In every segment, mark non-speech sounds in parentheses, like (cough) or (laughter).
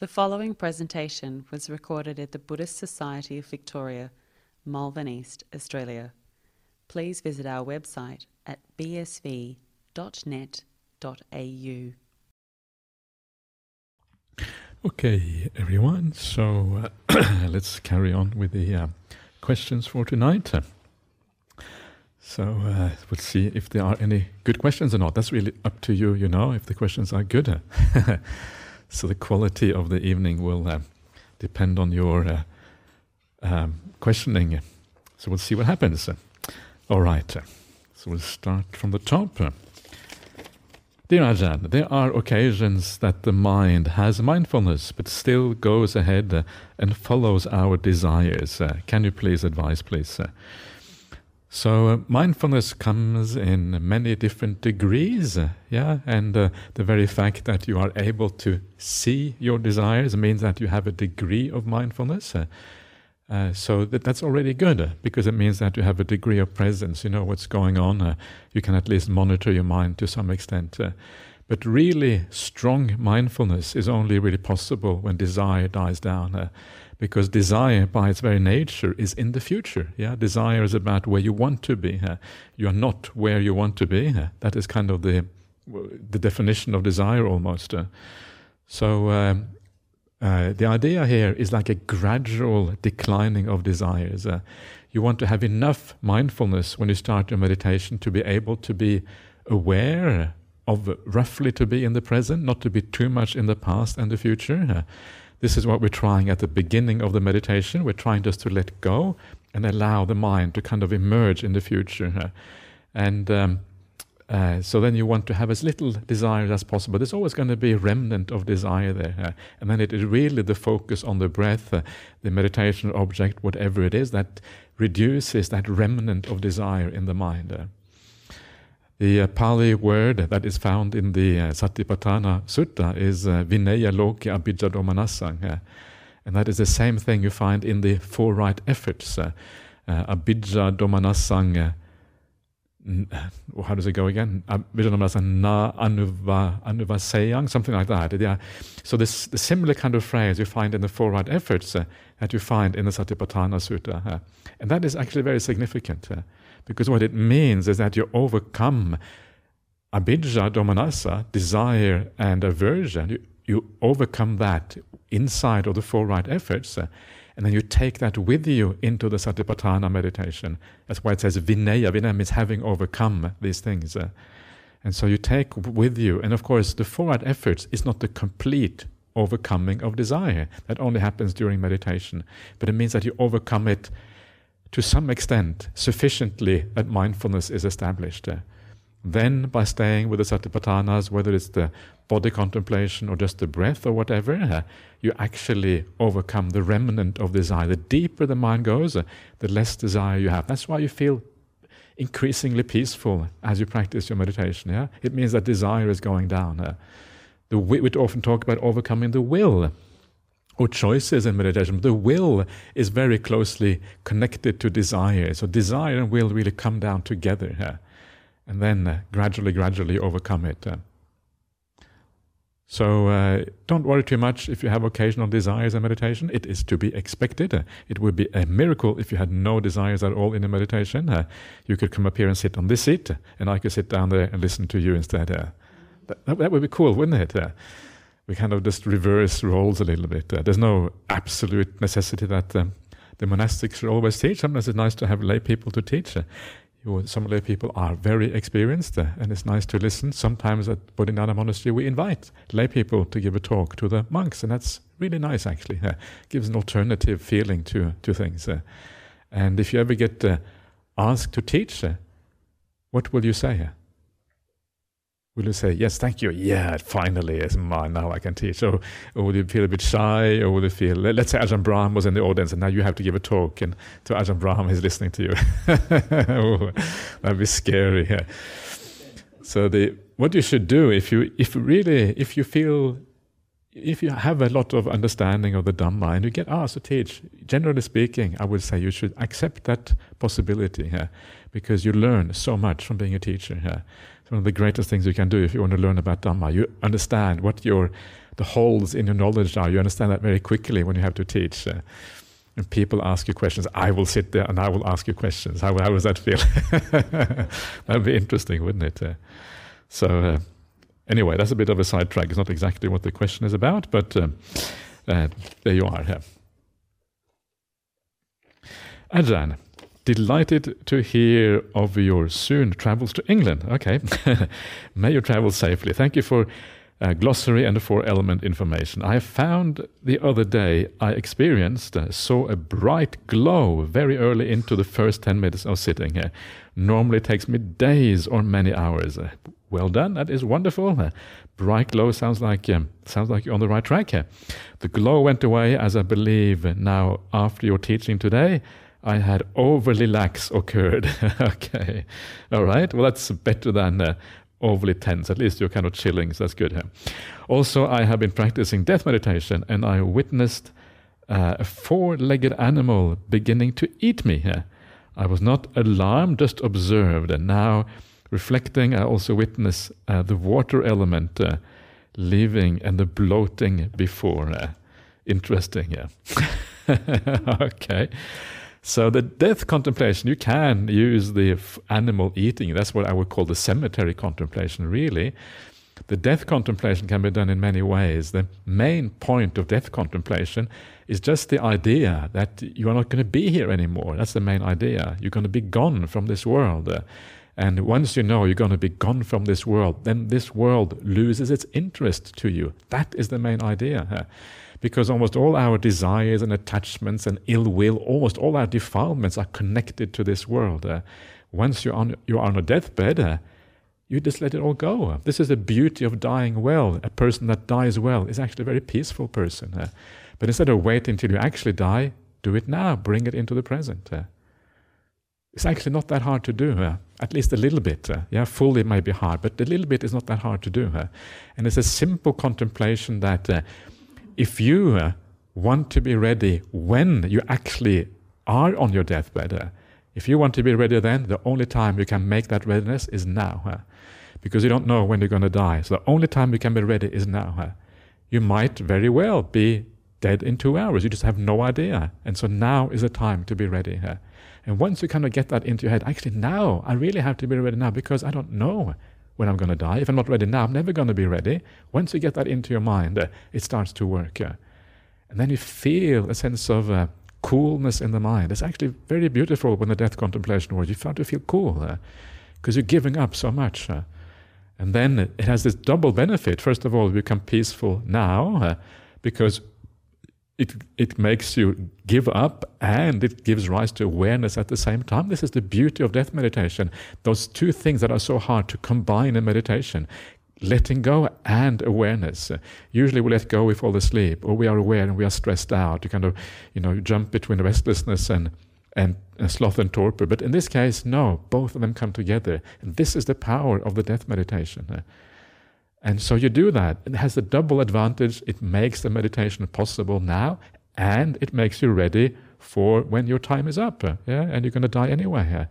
The following presentation was recorded at the Buddhist Society of Victoria, Malvern East, Australia. Please visit our website at bsv.net.au. Okay, everyone. So uh, (coughs) let's carry on with the uh, questions for tonight. So uh, we'll see if there are any good questions or not. That's really up to you, you know, if the questions are good. (laughs) so the quality of the evening will uh, depend on your uh, um, questioning. So we'll see what happens. All right. So we'll start from the top. Dear Ajahn, there are occasions that the mind has mindfulness but still goes ahead uh, and follows our desires. Uh, can you please advise, please? Uh, so uh, mindfulness comes in many different degrees, uh, yeah, and uh, the very fact that you are able to see your desires means that you have a degree of mindfulness. Uh, so that, that's already good uh, because it means that you have a degree of presence. You know what's going on. Uh, you can at least monitor your mind to some extent. but really, strong mindfulness is only really possible when desire dies down because desire by its very nature is in the future yeah? Desire is about where you want to be uh, you are not where you want to be uh, that is kind of the the definition of desire almost uh, so um, uh, the idea here is like a gradual declining of desires uh, you want to have enough mindfulness when you start your meditation to be able to be aware of roughly to be in the present not to be too much in the past and the future uh, this is what we're trying at the beginning of the meditation. We're trying just to let go and allow the mind to kind of emerge in the future. And um, uh, so then you want to have as little desire as possible. There's always going to be a remnant of desire there. And then it is really the focus on the breath, uh, the meditation object, whatever it is, that reduces that remnant of desire in the mind. Uh. The uh, Pali word that is found in the uh, Satipatthana Sutta is uh, Vinaya Loki Abhijja Domanasang. Uh, and that is the same thing you find in the four right efforts. Uh, uh, Abhijja Domanasang, uh, how does it go again? Abhijja Domanasang Na Anuva, Anuvaseyang, something like that. Yeah. So this the similar kind of phrase you find in the four right efforts that you find in the Satipatthana Sutta. and that is actually very significant. Because what it means is that you overcome abhijja, domanassa, desire and aversion. You, you overcome that inside of the four right efforts. Uh, and then you take that with you into the Satipatthana meditation. That's why it says Vinaya. Vinaya means having overcome these things. Uh, and so you take with you, and of course, the four right efforts is not the complete overcoming of desire. That only happens during meditation. But it means that you overcome it to some extent sufficiently that mindfulness is established. Then, by staying with the satipatthanas, whether it's the body contemplation or just the breath or whatever, uh, you actually overcome the remnant of desire. The deeper the mind goes, uh, the less desire you have. That's why you feel increasingly peaceful as you practice your meditation. Yeah, it means that desire is going down. Uh, the, we often talk about overcoming the will or choices in meditation. The will is very closely connected to desire. So desire and will really come down together here, and then uh, gradually, gradually overcome it. Uh. So uh, don't worry too much if you have occasional desires in meditation. It is to be expected. Uh, it would be a miracle if you had no desires at all in a meditation. Uh, you could come up here and sit on this seat, and I could sit down there and listen to you instead. Uh. That, that, would be cool, wouldn't it? We kind of just reverse roles a little bit. Uh, there's no absolute necessity that um, the monastics should always teach. Sometimes it's nice to have lay people to teach. Uh, some lay people are very experienced, uh, and it's nice to listen. Sometimes at Bodhinyana Monastery, we invite lay people to give a talk to the monks, and that's really nice, actually. Uh, gives an alternative feeling to, to things. Uh, and if you ever get uh, asked to teach, what will you say? Will you say, yes, thank you, yeah, finally, it's mine, now I can teach? Or, or will you feel a bit shy? Or will you feel, let's say Ajahn Brahm was in the audience and now you have to give a talk and to Ajahn Brahm, he's listening to you. (laughs) oh, that'd be scary. Yeah. So the, what you should do if you, if really, if you feel, if you have a lot of understanding of the Dhamma and you get asked to teach, generally speaking, I would say you should accept that possibility here because you learn so much from being a teacher here. one of the greatest things you can do if you want to learn about Dhamma. You understand what your the holes in your knowledge are. You understand that very quickly when you have to teach. Uh, and people ask you questions, I will sit there and I will ask you questions. How, how does that feel? (laughs) that would be interesting, wouldn't it? Uh, so, uh, anyway, that's a bit of a sidetrack. It's not exactly what the question is about, but um, uh, there you are. Ajahn, delighted to hear of your soon travels to England. Okay, (laughs) may you travel safely. Thank you for uh, glossary and four element information. I found the other day I experienced, uh, saw a bright glow very early into the first 10 minutes of sitting here. Normally takes me days or many hours. Uh, well done, that is wonderful. Bright glow sounds like um, sounds like you're on the right track here. The glow went away as I believe now after your teaching today. I had overly lax occurred. (laughs) okay, all right. Well, that's better than uh, overly tense. At least you're kind of chilling, so that's good. Here. Also, I have been practicing death meditation, and I witnessed uh, a four-legged animal beginning to eat me. I was not alarmed, just observed, and now reflecting, I also witness uh, the water element uh, leaving and the bloating before. Uh, interesting, yeah. (laughs) okay. So the death contemplation, you can use the animal eating. That's what I would call the cemetery contemplation, really. The death contemplation can be done in many ways. The main point of death contemplation is just the idea that you are not going to be here anymore. That's the main idea. You're going to be gone from this world. And once you know you're going to be gone from this world, then this world loses its interest to you. That is the main idea because almost all our desires and attachments and ill will, almost all our defilements are connected to this world. Uh, once you're on, you're on a deathbed, uh, you just let it all go. This is the beauty of dying well. A person that dies well is actually a very peaceful person. Uh, but instead of waiting until you actually die, do it now. Bring it into the present. It's actually not that hard to do, at least a little bit. Uh, yeah, fully it may be hard, but a little bit is not that hard to do. and it's a simple contemplation that if you uh, want to be ready when you actually are on your deathbed, uh, if you want to be ready then, the only time you can make that readiness is now. Uh, because you don't know when you're going to die. So the only time you can be ready is now. Uh, you might very well be dead in two hours. You just have no idea. And so now is the time to be ready. And once you kind of get that into your head, actually, now I really have to be ready now because I don't know when I'm going to die. If I'm not ready now, I'm never going to be ready. Once you get that into your mind, uh, it starts to work. And then you feel a sense of uh, coolness in the mind. It's actually very beautiful when the death contemplation works. You start to feel cool because uh, you're giving up so much. Uh. and then it has this double benefit. First of all, you become peaceful now uh, because it, it makes you give up and it gives rise to awareness at the same time. This is the beauty of death meditation. Those two things that are so hard to combine in meditation letting go and awareness. Usually we let go, we fall asleep, or we are aware and we are stressed out. You kind of, you know, jump between restlessness and, and, and sloth and torpor. But in this case, no, both of them come together. And this is the power of the death meditation. Uh, and so you do that. It has a double advantage. It makes the meditation possible now, and it makes you ready for when your time is up. Uh, yeah, and you're going to die anyway. Uh.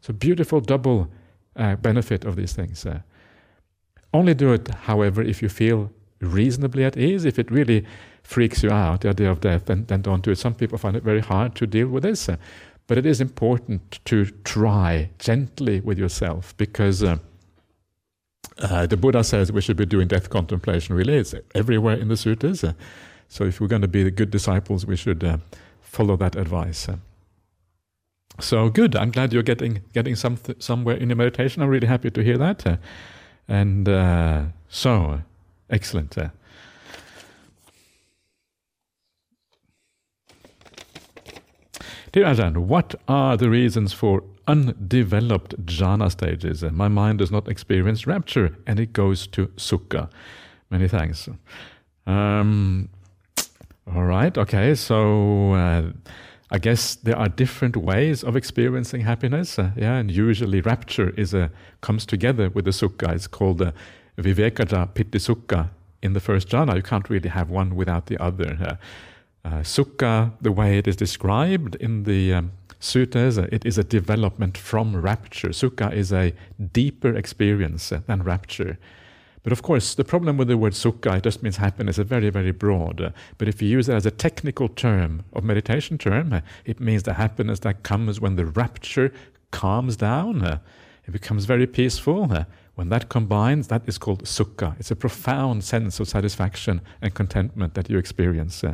So beautiful double uh, benefit of these things. Uh. Only do it, however, if you feel reasonably at ease. If it really freaks you out, the idea of death, then, then don't do it. Some people find it very hard to deal with this. Uh. but it is important to try gently with yourself because uh, the Buddha says we should be doing death contemplation. Really, it's everywhere in the sutras. Uh, so if we're going to be good disciples, we should uh, follow that advice. Uh. so good. I'm glad you're getting getting some somewhere in your meditation. I'm really happy to hear that. Uh, and uh, so, excellent. Dear Ajahn, what are the reasons for undeveloped jhana stages. My mind does not experience rapture and it goes to sukha. Many thanks. Um, all right, okay, so uh, I guess there are different ways of experiencing happiness. Uh, yeah, and usually rapture is a, comes together with the sukha. It's called the vivekaja piti sukha in the first jhana. You can't really have one without the other. Uh, uh, sukha, the way it is described in the um, suttas, it is a development from rapture. Sukha is a deeper experience than rapture. But of course, the problem with the word sukha, it just means happiness, is very, very broad. But if you use it as a technical term of meditation term, it means the happiness that comes when the rapture calms down. It becomes very peaceful. When that combines, that is called sukha. It's a profound sense of satisfaction and contentment that you experience.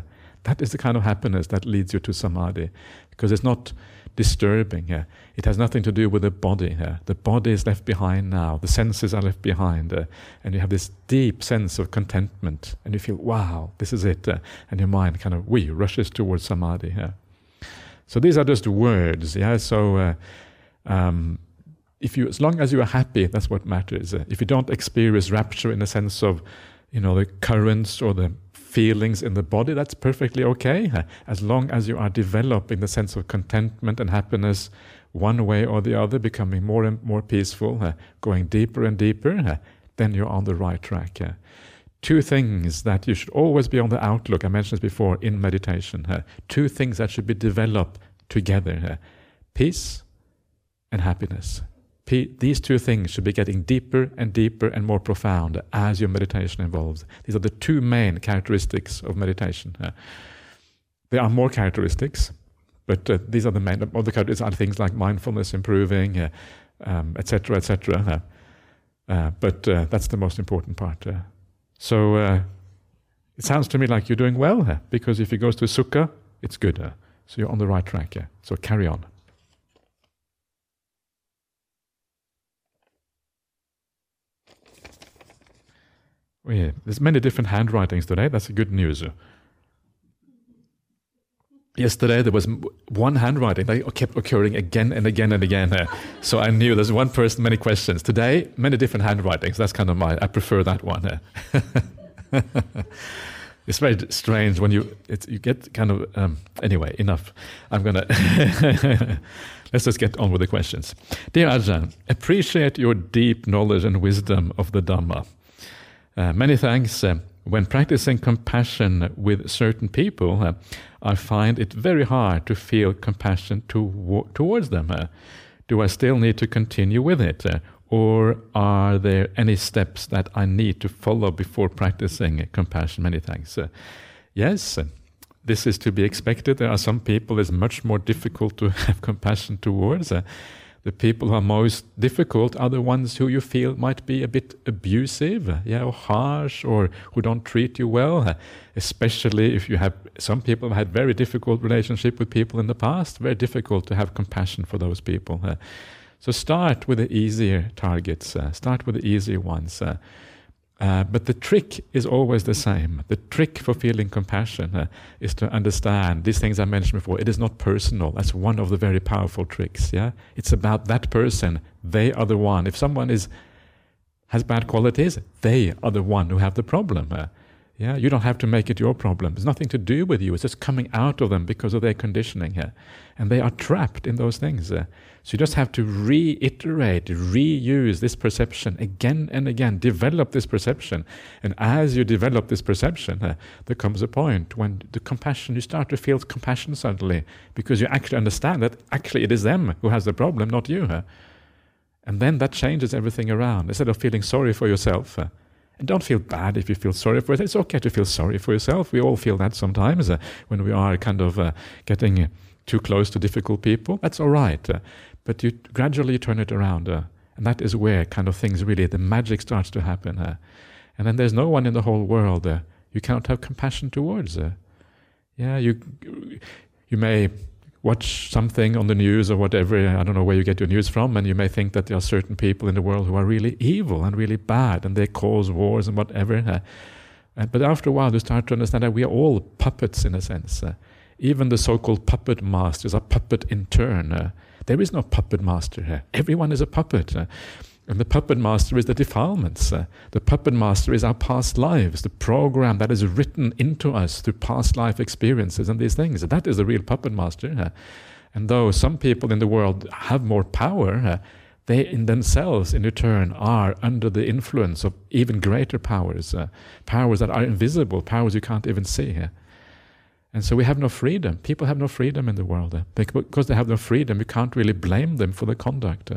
That is the kind of happiness that leads you to samadhi, because it's not disturbing. Yeah. It has nothing to do with the body. Yeah. The body is left behind now, the senses are left behind, uh, and you have this deep sense of contentment, and you feel, wow, this is it. Uh, and your mind kind of, rushes towards samadhi. Yeah. So these are just words. Yeah. So uh, um, if you, as long as you are happy, that's what matters. Uh, if you don't experience rapture in the sense of, you know, the currents or the feelings in the body, that's perfectly okay. As long as you are developing the sense of contentment and happiness one way or the other, becoming more and more peaceful, uh, going deeper and deeper, uh, then you're on the right track. Two things that you should always be on the outlook, I mentioned this before in meditation. Uh, two things that should be developed together peace and happiness these two things should be getting deeper and deeper and more profound as your meditation evolves. These are the two main characteristics of meditation. Uh, there are more characteristics, but uh, these are the main. Other characteristics are things like mindfulness improving, etc., uh, etc. Um, uh, uh, but uh, that's the most important part. so it sounds to me like you're doing well, because if it goes to sukha, it's good. so you're on the right track. So carry on. Yeah, there's many different handwritings today. That's good news. Yesterday there was one handwriting that kept occurring again and again and again. (laughs) so I knew there's one person, many questions. Today, many different handwritings. That's kind of my. I prefer that one. (laughs) it's very strange when you you get kind of um, anyway. Enough. I'm gonna (laughs) let's just get on with the questions. Dear Ajahn, appreciate your deep knowledge and wisdom of the Dhamma. Uh, many thanks. Uh, when practicing compassion with certain people, uh, I find it very hard to feel compassion to, towards them. Uh, do I still need to continue with it? Uh, or are there any steps that I need to follow before practicing compassion? Many thanks. Yes, this is to be expected. There are some people it's much more difficult to (laughs) have compassion towards the people who are most difficult are the ones who you feel might be a bit abusive, yeah, or harsh, or who don't treat you well. Especially if you have some people have had very difficult relationship with people in the past. Very difficult to have compassion for those people. so start with the easier targets. Uh, start with the easier ones. Uh, but the trick is always the same. The trick for feeling compassion uh, is to understand these things I mentioned before. It is not personal. That's one of the very powerful tricks. Yeah, it's about that person. They are the one. If someone is has bad qualities, they are the one who have the problem. Uh, yeah, you don't have to make it your problem. It's nothing to do with you. It's just coming out of them because of their conditioning here. And they are trapped in those things. Uh, so you just have to reiterate, reuse this perception again and again, develop this perception. And as you develop this perception, uh, there comes a point when the compassion, you start to feel compassion suddenly because you actually understand that actually it is them who has the problem, not you. And then that changes everything around. Instead of feeling sorry for yourself, uh, don't feel bad if you feel sorry for it. It's okay to feel sorry for yourself. We all feel that sometimes uh, when we are kind of uh, getting too close to difficult people. That's all right. Uh, but you gradually turn it around. Uh, and that is where kind of things really, the magic starts to happen. Uh, and then there's no one in the whole world uh, you cannot have compassion towards. yeah, you, you may watch something on the news or whatever, I don't know where you get your news from, and you may think that there are certain people in the world who are really evil and really bad and they cause wars and whatever. Uh, but after a while, you start to understand that we are all puppets in a sense. Uh, even the so called puppet masters are puppet in turn. Uh, there is no puppet master here. Everyone is a puppet. And the puppet master is the defilements. Uh, the puppet master is our past lives, the program that is written into us through past life experiences and these things. That is the real puppet master. Uh, and though some people in the world have more power, uh, they in themselves, in return, are under the influence of even greater powers, powers that are invisible, powers you can't even see. And so we have no freedom. People have no freedom in the world. Because they have no freedom, you can't really blame them for their conduct.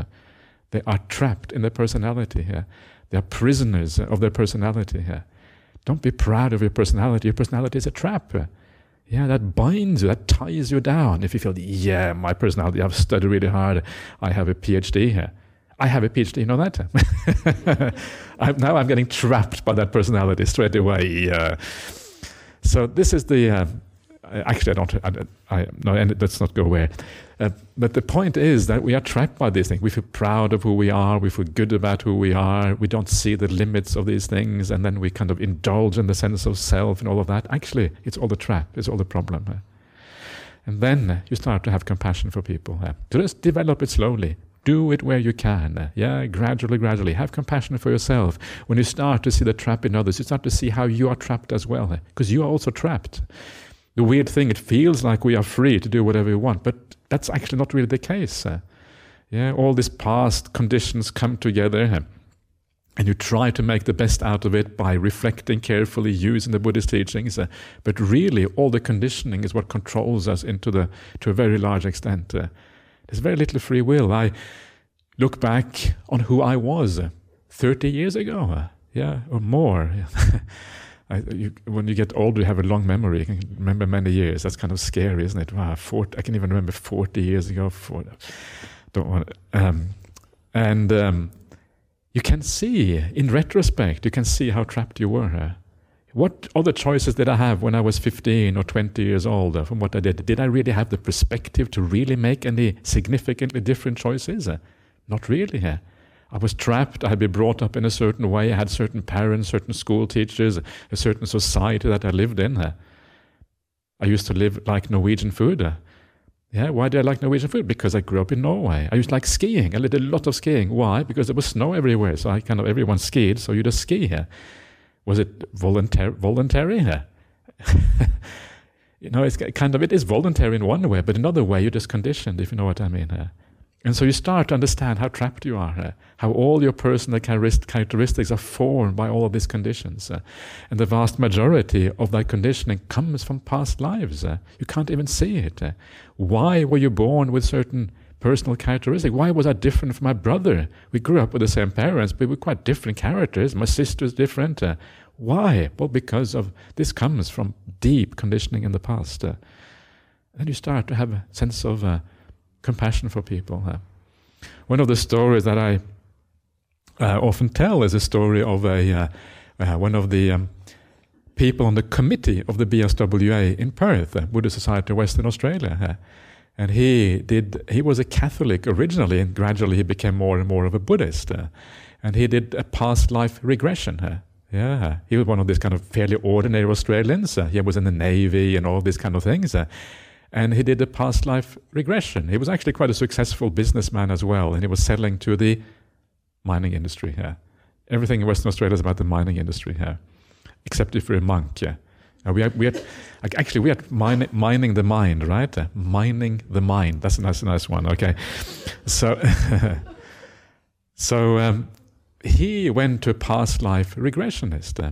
They are trapped in their personality here. They are prisoners of their personality here. Don't be proud of your personality. Your personality is a trap. Yeah, that binds you, that ties you down. If you feel, yeah, my personality, I've studied really hard, I have a PhD here. I have a PhD, you know that? (laughs) I'm, now I'm getting trapped by that personality straight away. Uh, so this is the. Uh, actually, I don't. I, I, no, and let's not go away. Uh, but the point is that we are trapped by these things. We feel proud of who we are. We feel good about who we are. We don't see the limits of these things, and then we kind of indulge in the sense of self and all of that. Actually, it's all the trap. It's all the problem. Uh. And then you start to have compassion for people. Uh. So just develop it slowly. Do it where you can. Yeah, gradually, gradually. Have compassion for yourself. When you start to see the trap in others, you start to see how you are trapped as well, because you are also trapped. The weird thing, it feels like we are free to do whatever we want, but that's actually not really the case. Yeah, all these past conditions come together and you try to make the best out of it by reflecting carefully, using the Buddhist teachings. Uh, but really, all the conditioning is what controls us into the to a very large extent. Uh, there's very little free will. I look back on who I was 30 years ago, yeah, or more. (laughs) I, you, when you get older, you have a long memory. You can remember many years. That's kind of scary, isn't it? Wow, 40, I can even remember 40 years ago. 40, don't want. Um, and um, you can see, in retrospect, you can see how trapped you were. What other choices did I have when I was 15 or 20 years old from what I did? Did I really have the perspective to really make any significantly different choices? Not really. I was trapped. I had been brought up in a certain way. I had certain parents, certain school teachers, a certain society that I lived in. I used to live like Norwegian food. Yeah, why did I like Norwegian food? Because I grew up in Norway. I used to like skiing. I did a lot of skiing. Why? Because there was snow everywhere. So I kind of everyone skied. So you just ski here was it voluntar- voluntary? (laughs) you know, it's kind of it is voluntary in one way, but in another way you're just conditioned, if you know what I mean. And so you start to understand how trapped you are, uh, how all your personal characteristics are formed by all of these conditions. Uh, and the vast majority of that conditioning comes from past lives. Uh, you can't even see it. Uh. why were you born with certain personal characteristics? Why was I different from my brother? We grew up with the same parents, but we're quite different characters. My sister sister's different. Uh, why? Well, because of this comes from deep conditioning in the past. Uh, and you start to have a sense of compassion for people. Uh. one of the stories that I uh, often tell is a story of a uh, uh, one of the um, people on the committee of the BSWA in Perth, the Buddhist Society of Western Australia. And he did. He was a Catholic originally, and gradually he became more and more of a Buddhist. Uh, and he did a past life regression. Uh, yeah, he was one of these kind of fairly ordinary Australians. Uh, he was in the navy and all these kind of things. And he did a past life regression. He was actually quite a successful businessman as well, and he was selling to the mining industry. here. everything in Western Australia is about the mining industry. here, except if you're a monk. Yeah. Uh, we are, we are actually we are mine, mining the mind, right? Uh, mining the mind. That's a nice, nice one. Okay, so (laughs) so um, he went to a past life regressionist. Uh,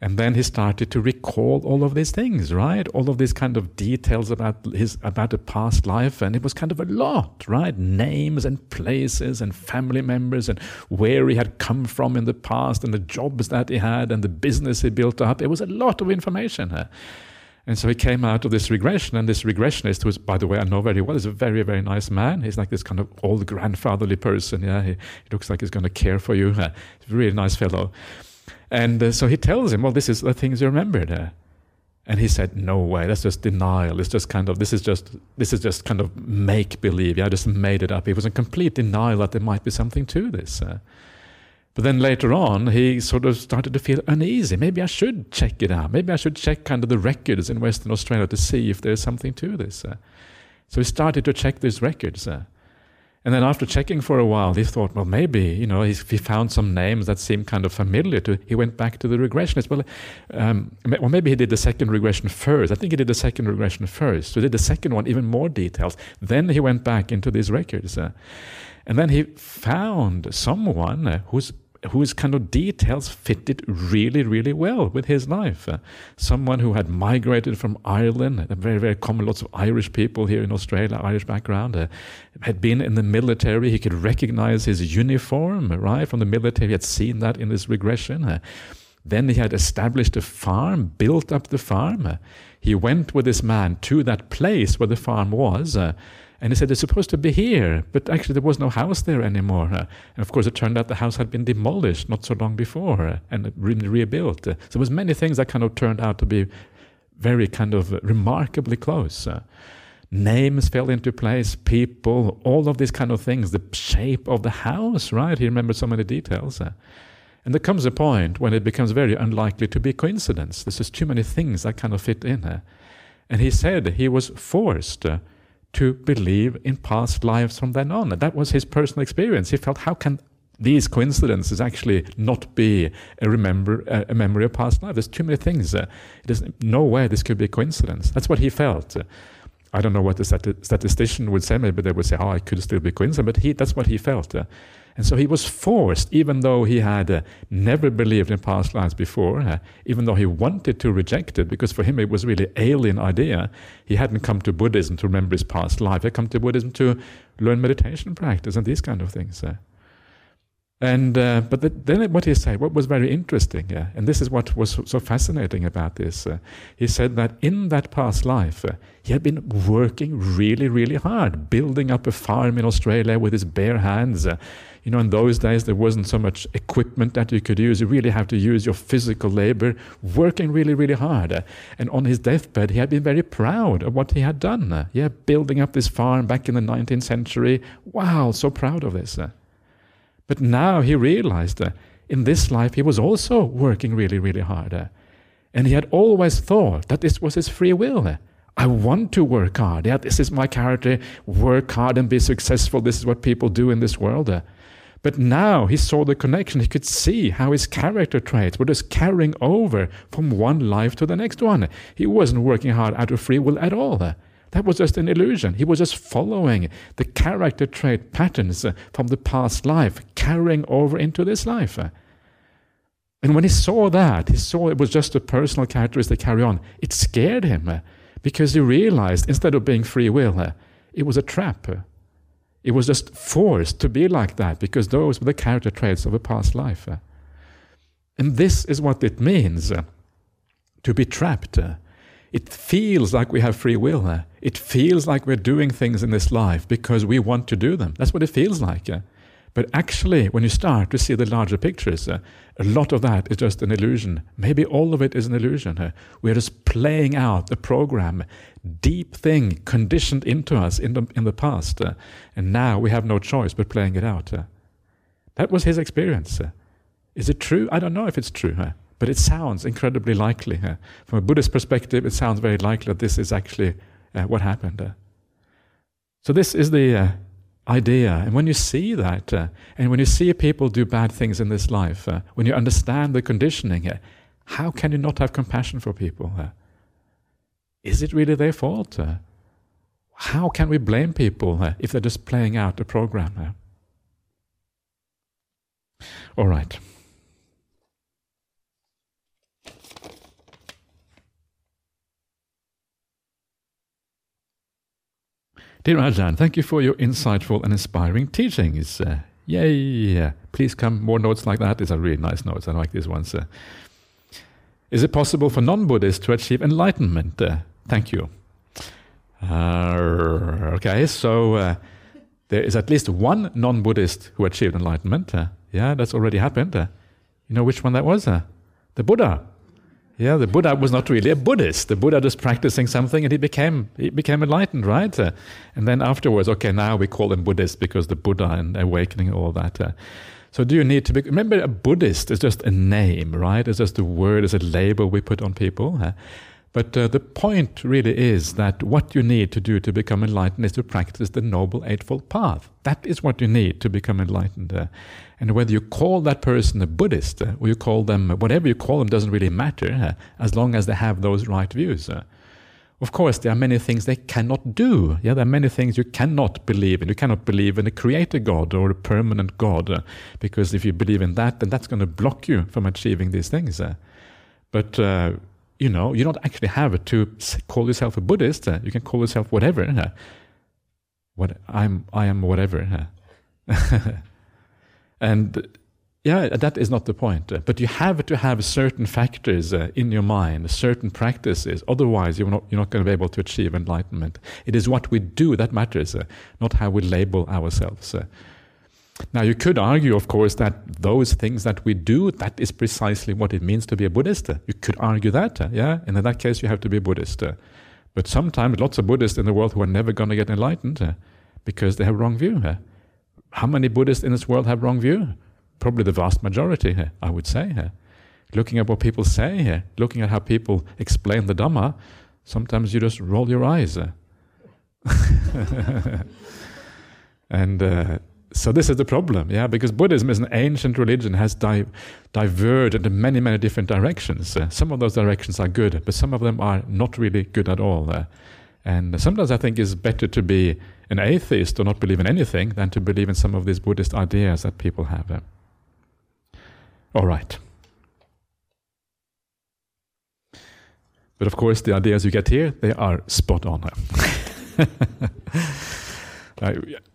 and then he started to recall all of these things, right? All of these kind of details about his about a past life, and it was kind of a lot, right? Names and places and family members and where he had come from in the past and the jobs that he had and the business he built up. It was a lot of information. Huh? And so he came out of this regression, and this regressionist, who's, by the way, I know very well, is a very, very nice man. He's like this kind of old grandfatherly person. Yeah, he, he looks like he's going to care for you. He's a really nice fellow. And uh, so he tells him, well, this is the things you remembered. Uh. And he said, no way, that's just denial. It's just kind of, this is just, this is just kind of make believe. Yeah, I just made it up. He was in complete denial that there might be something to this. Uh. But then later on, he sort of started to feel uneasy. Maybe I should check it out. Maybe I should check kind of the records in Western Australia to see if there's something to this. Uh. So he started to check these records. Uh. And then after checking for a while, he thought, well, maybe, you know, he found some names that seemed kind of familiar to, he went back to the regressionist. Well, um, well, maybe he did the second regression first. I think he did the second regression first. So he did the second one, even more details. Then he went back into these records. Uh, and then he found someone uh, whose whose kind of details fitted really, really well with his life. Uh, someone who had migrated from Ireland, very, very common, lots of Irish people here in Australia, Irish background, uh, had been in the military. He could recognize his uniform, right, from the military. He had seen that in his regression. Uh, then he had established a farm, built up the farm. Uh, he went with this man to that place where the farm was. And he said, it's supposed to be here, but actually there was no house there anymore. Uh, and of course, it turned out the house had been demolished not so long before uh, and re- rebuilt. Uh, so there was many things that kind of turned out to be very kind of remarkably close. Names fell into place, people, all of these kind of things, the shape of the house, right? He remembered so many details. And there comes a point when it becomes very unlikely to be coincidence. There's just too many things that kind of fit in. And he said he was forced to believe in past lives from then on. And that was his personal experience. He felt, how can these coincidences actually not be a, remember, a memory of past life? There's too many things. Uh, there's no way this could be a coincidence. That's what he felt. I don't know what the statistician would say. Maybe they would say, "Oh, it could still be coincidence," but he—that's what he felt. Uh, and so he was forced, even though he had uh, never believed in past lives before, uh, even though he wanted to reject it, because for him it was really alien idea. He hadn't come to Buddhism to remember his past life. He had come to Buddhism to learn meditation practice and these kind of things. Uh. And uh, but the, then what he said, what was very interesting, yeah, and this is what was so fascinating about this. Uh, he said that in that past life, uh, he had been working really, really hard, building up a farm in Australia with his bare hands. You know, in those days there wasn't so much equipment that you could use. You really have to use your physical labor, working really, really hard. And on his deathbed, he had been very proud of what he had done. Yeah, building up this farm back in the 19th century. Wow, so proud of this. But now he realized in this life he was also working really, really hard. And he had always thought that this was his free will. I want to work hard. Yeah, this is my character. Work hard and be successful. This is what people do in this world. But now he saw the connection. He could see how his character traits were just carrying over from one life to the next one. He wasn't working hard out of free will at all. That was just an illusion. He was just following the character trait patterns from the past life, carrying over into this life. And when he saw that, he saw it was just a personal characteristic carry on. It scared him because he realized instead of being free will, it was a trap. It was just forced to be like that because those were the character traits of a past life. And this is what it means to be trapped. It feels like we have free will. It feels like we're doing things in this life because we want to do them. That's what it feels like. But actually, when you start to see the larger pictures, uh, a lot of that is just an illusion. Maybe all of it is an illusion. We're just playing out a program, deep thing conditioned into us in the, in the past. And now we have no choice but playing it out. That was his experience. Is it true? I don't know if it's true. But it sounds incredibly likely. From a Buddhist perspective, it sounds very likely that this is actually uh, what happened. So, this is the uh, idea. And when you see that, uh, and when you see people do bad things in this life, uh, when you understand the conditioning, uh, how can you not have compassion for people? Uh? is it really their fault? Uh? how can we blame people if they're just playing out a program? All right. Dear Ajahn, thank you for your insightful and inspiring teachings. Uh, yay! Please come more notes like that. These are really nice notes. I like these ones. Uh, is it possible for non Buddhists to achieve enlightenment? Uh, thank you. Uh, okay, so uh, there is at least one non Buddhist who achieved enlightenment. Uh, yeah, that's already happened. you know which one that was? the Buddha. Yeah, the Buddha was not really a Buddhist. The Buddha just practicing something, and he became he became enlightened, right? Uh, and then afterwards, okay, now we call him Buddhist because the Buddha and awakening, all that. Uh, so, do you need to be? Remember, a Buddhist is just a name, right? It's just a word, it's a label we put on people. But uh, the point really is that what you need to do to become enlightened is to practice the Noble Eightfold Path. That is what you need to become enlightened. Uh, and whether you call that person a Buddhist uh, or you call them whatever you call them doesn't really matter uh, as long as they have those right views. Uh. Of course, there are many things they cannot do. Yeah, there are many things you cannot believe in. You cannot believe in a creator God or a permanent God, uh, because if you believe in that, then that's going to block you from achieving these things. But uh, you know, you don't actually have to call yourself a Buddhist. Uh, you can call yourself whatever. Uh. What I'm, I am whatever. Uh. (laughs) and yeah, that is not the point. But you have to have certain factors uh, in your mind, certain practices. Otherwise, you're not, you're not going to be able to achieve enlightenment. It is what we do that matters, uh, not how we label ourselves. Uh. Now, you could argue, of course, that those things that we do, that is precisely what it means to be a Buddhist. You could argue that, uh, yeah? And in that case, you have to be a Buddhist. Uh. But sometimes, lots of Buddhists in the world who are never going to get enlightened uh, because they have wrong view. How many Buddhists in this world have wrong view? probably the vast majority I would say. Looking at what people say looking at how people explain the Dhamma, sometimes you just roll your eyes. (laughs) and uh, so this is the problem, yeah, because Buddhism is an ancient religion, has di- diverged into many, many different directions. Uh, some of those directions are good, but some of them are not really good at all. Uh, and sometimes I think it's better to be an atheist or not believe in anything than to believe in some of these Buddhist ideas that people have. Uh. All right. But of course, the ideas you get here, they are spot on. (laughs)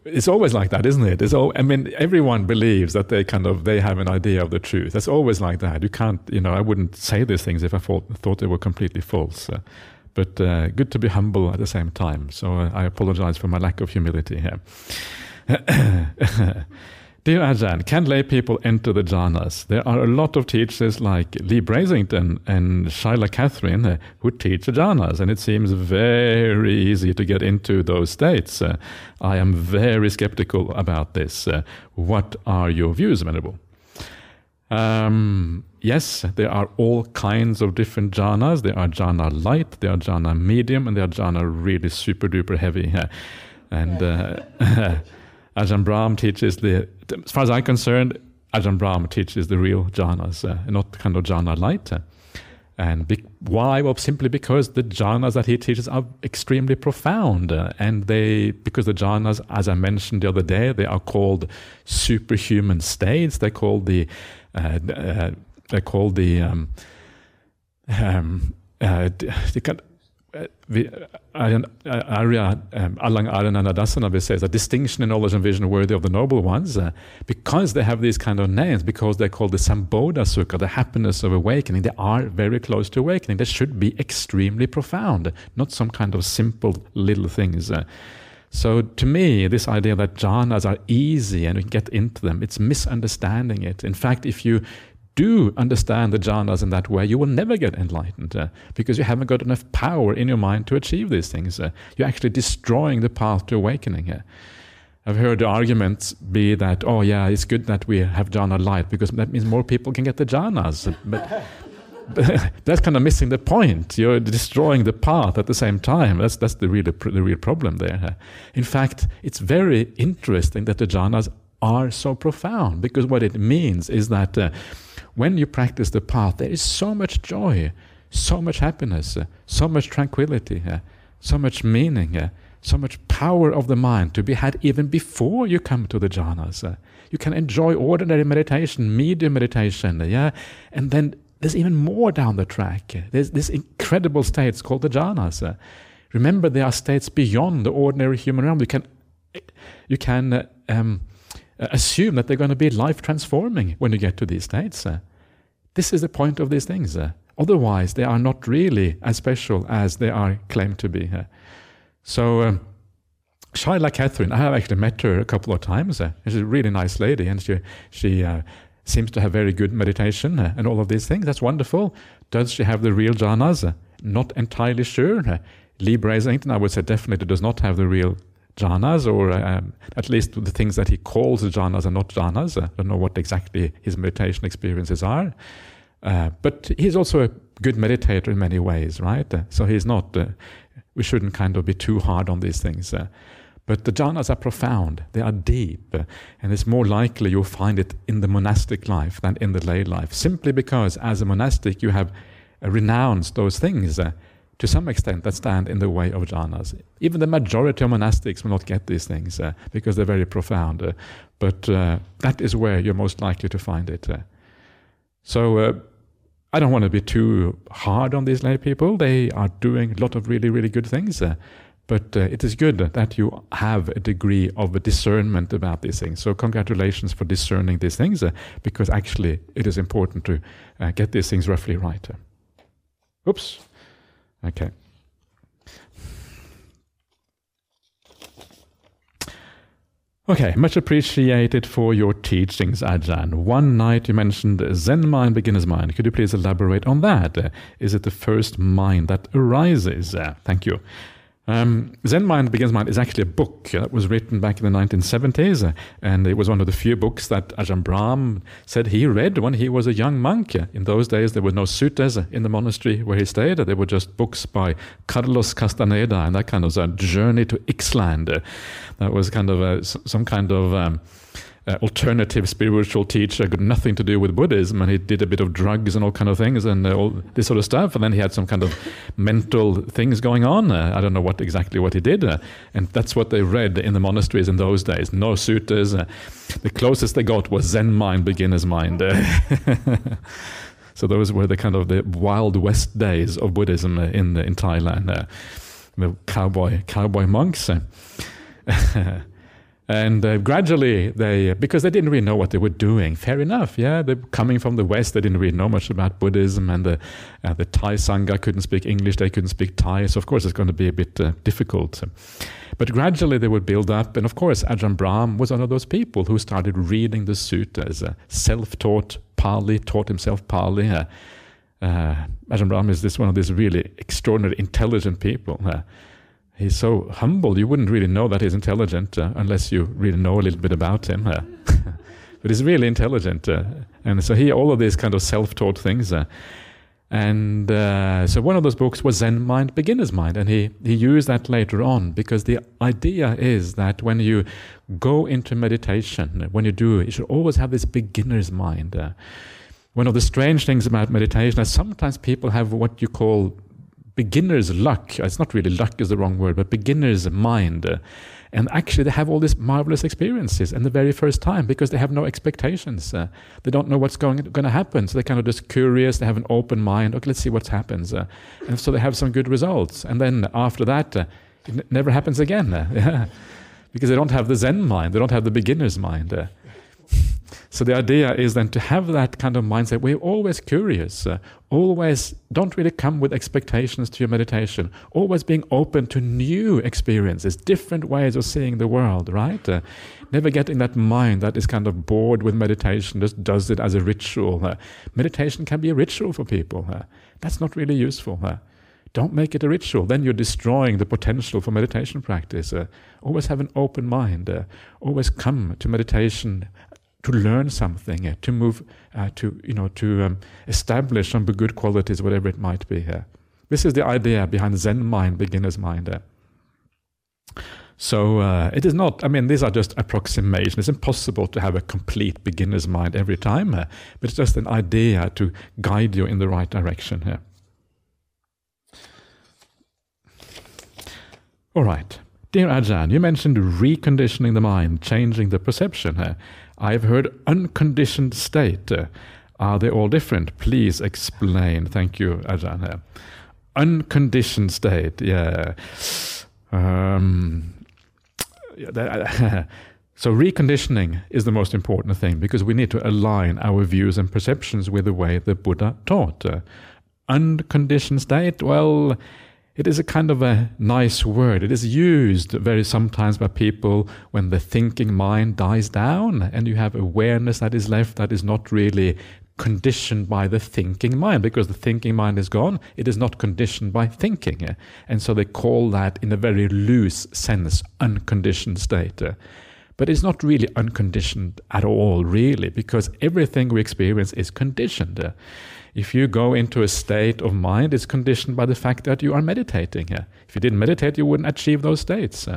it's always like that, isn't it? It's all, I mean, everyone believes that they kind of they have an idea of the truth. That's always like that. You can't, you know, I wouldn't say these things if I thought, thought they were completely false. Uh, but uh, good to be humble at the same time. So uh, I apologize for my lack of humility here. (clears throat) Dear Ajahn, can lay people enter the jhanas? There are a lot of teachers like Leigh Brasington and Shaila Catherine uh, who teach the jhanas, and it seems very easy to get into those states. Uh, I am very skeptical about this. Uh, what are your views, Venerable? Um, yes, there are all kinds of different jhanas. There are jhana light, there are jhana medium, and there are jhana really super duper heavy. (laughs) and uh, (laughs) Ajahn Brahm teaches the, as far as I'm concerned, Ajahn Brahm teaches the real jhanas, uh, not kind of jhana light. And be, why? Well, simply because the jhanas that he teaches are extremely profound, uh, and they because the jhanas, as I mentioned the other day, they are called superhuman states. They're called the uh, uh, they're called the um, um, uh, the, Arya um, Alang Arananadasana says a distinction in knowledge and vision worthy of the noble ones uh, because they have these kind of names, because they're called the Sambodha Sukha, the happiness of awakening, they are very close to awakening. They should be extremely profound, not some kind of simple little things. Uh, so to me, this idea that jhanas are easy and we can get into them, it's misunderstanding it. In fact, if you do understand the jhanas in that way, you will never get enlightened uh, because you haven't got enough power in your mind to achieve these things. Uh, you're actually destroying the path to awakening. Uh. I've heard arguments be that, oh, yeah, it's good that we have jhana light because that means more people can get the jhanas. (laughs) But, but (laughs) that's kind of missing the point. You're destroying the path at the same time. That's, that's the, real, the real problem there. In fact, it's very interesting that the jhanas are so profound because what it means is that uh, when you practice the path, there is so much joy, so much happiness, uh, so much tranquility, uh, so much meaning, uh, so much power of the mind to be had even before you come to the jhanas. You can enjoy ordinary meditation, medium meditation, yeah, and then there's even more down the track. There's this incredible states called the jhanas. Remember, there are states beyond the ordinary human realm. You can, you can. Um, assume that they're going to be life transforming when you get to these states. Uh, this is the point of these things. Uh, otherwise, they are not really as special as they are claimed to be. so, um, Shaila Catherine, I have actually met her a couple of times. she's a really nice lady, and she she seems to have very good meditation and all of these things. That's wonderful. Does she have the real jhanas? Not entirely sure. Leigh Brasington, I would say, definitely does not have the real jhanas, or um, at least the things that he calls jhanas are not jhanas. I don't know what exactly his meditation experiences are. Uh, but he's also a good meditator in many ways, right? Uh, so he's not, uh, we shouldn't kind of be too hard on these things. Uh. but the jhanas are profound, they are deep, uh, and it's more likely you'll find it in the monastic life than in the lay life, simply because as a monastic you have renounced those things to some extent, that stand in the way of jhanas. Even the majority of monastics will not get these things uh, because they're very profound. Uh, but uh, that is where you're most likely to find it. Uh. so uh, I don't want to be too hard on these lay people. They are doing a lot of really, really good things. Uh, but it is good that you have a degree of discernment about these things. So, congratulations for discerning these things, because actually it is important to get these things roughly right. Oops. Okay. Okay, much appreciated for your teachings, Ajahn. One night you mentioned Zen mind, beginner's mind. Could you please elaborate on that? Is it the first mind that arises? Thank you. Um, Zen Mind Beginner's Mind is actually a book that was written back in the 1970s, and it was one of the few books that Ajahn Brahm said he read when he was a young monk. In those days, there were no suttas in the monastery where he stayed. There were just books by Carlos Castaneda and that kind of a journey to Ixtlan. That was kind of a, some kind of um, uh, alternative spiritual teacher, got nothing to do with Buddhism, and he did a bit of drugs and all kind of things and uh, all this sort of stuff. And then he had some kind of (laughs) mental things going on. Uh, I don't know what exactly what he did, uh, and that's what they read in the monasteries in those days. No suttas. Uh, the closest they got was Zen mind, beginner's mind. Uh. (laughs) so those were the kind of the wild west days of Buddhism in in Thailand. the cowboy cowboy monks. (laughs) And uh, gradually, they because they didn't really know what they were doing. Fair enough, yeah. They're coming from the West. They didn't really know much about Buddhism, and the uh, the Thai sangha couldn't speak English. They couldn't speak Thai, so of course it's going to be a bit uh, difficult. But gradually they would build up, and of course Ajahn Brahm was one of those people who started reading the suttas, uh, self-taught Pali, taught himself Pali. Uh, uh, Ajahn Brahm is this one of these really extraordinary, intelligent people. He's so humble. You wouldn't really know that he's intelligent uh, unless you really know a little bit about him. Uh, (laughs) but he's really intelligent, uh, and so he all of these kind of self-taught things. Uh, and uh, so one of those books was Zen Mind, Beginner's Mind, and he he used that later on because the idea is that when you go into meditation, when you do, you should always have this beginner's mind. Uh, one of the strange things about meditation is sometimes people have what you call beginner's luck. It's not really luck is the wrong word, but beginner's mind. and actually, they have all these marvelous experiences in the very first time because they have no expectations. Uh, they don't know what's going, going to happen. So they're kind of just curious. They have an open mind. Okay, let's see what happens. Uh, and so they have some good results. And then after that, uh, it n- never happens again. yeah. (laughs) Because they don't have the Zen mind. They don't have the beginner's mind. So the idea is then to have that kind of mindset. We're always curious, uh, always don't really come with expectations to your meditation, always being open to new experiences, different ways of seeing the world, right? Uh, never getting that mind that is kind of bored with meditation, just does it as a ritual. Uh, meditation can be a ritual for people. Uh, that's not really useful. Uh. don't make it a ritual. Then you're destroying the potential for meditation practice. Uh, always have an open mind. always come to meditation to learn something, to move, uh, to you know, to um, establish some good qualities, whatever it might be. Here, this is the idea behind Zen mind, beginner's mind. So uh, it is not. I mean, these are just approximations. It's impossible to have a complete beginner's mind every time, uh, but it's just an idea to guide you in the right direction here. All right. Dear Ajahn, you mentioned reconditioning the mind, changing the perception here. I've heard unconditioned state. Are they all different? Please explain. Thank you, Ajahn. Unconditioned state, yeah. Um, (laughs) so, reconditioning is the most important thing because we need to align our views and perceptions with the way the Buddha taught. Unconditioned state, well, it is a kind of a nice word. It is used very sometimes by people when the thinking mind dies down and you have awareness that is left that is not really conditioned by the thinking mind because the thinking mind is gone. It is not conditioned by thinking. And so they call that, in a very loose sense, unconditioned state. But it's not really unconditioned at all, really, because everything we experience is conditioned. If you go into a state of mind, it's conditioned by the fact that you are meditating. If you didn't meditate, you wouldn't achieve those states.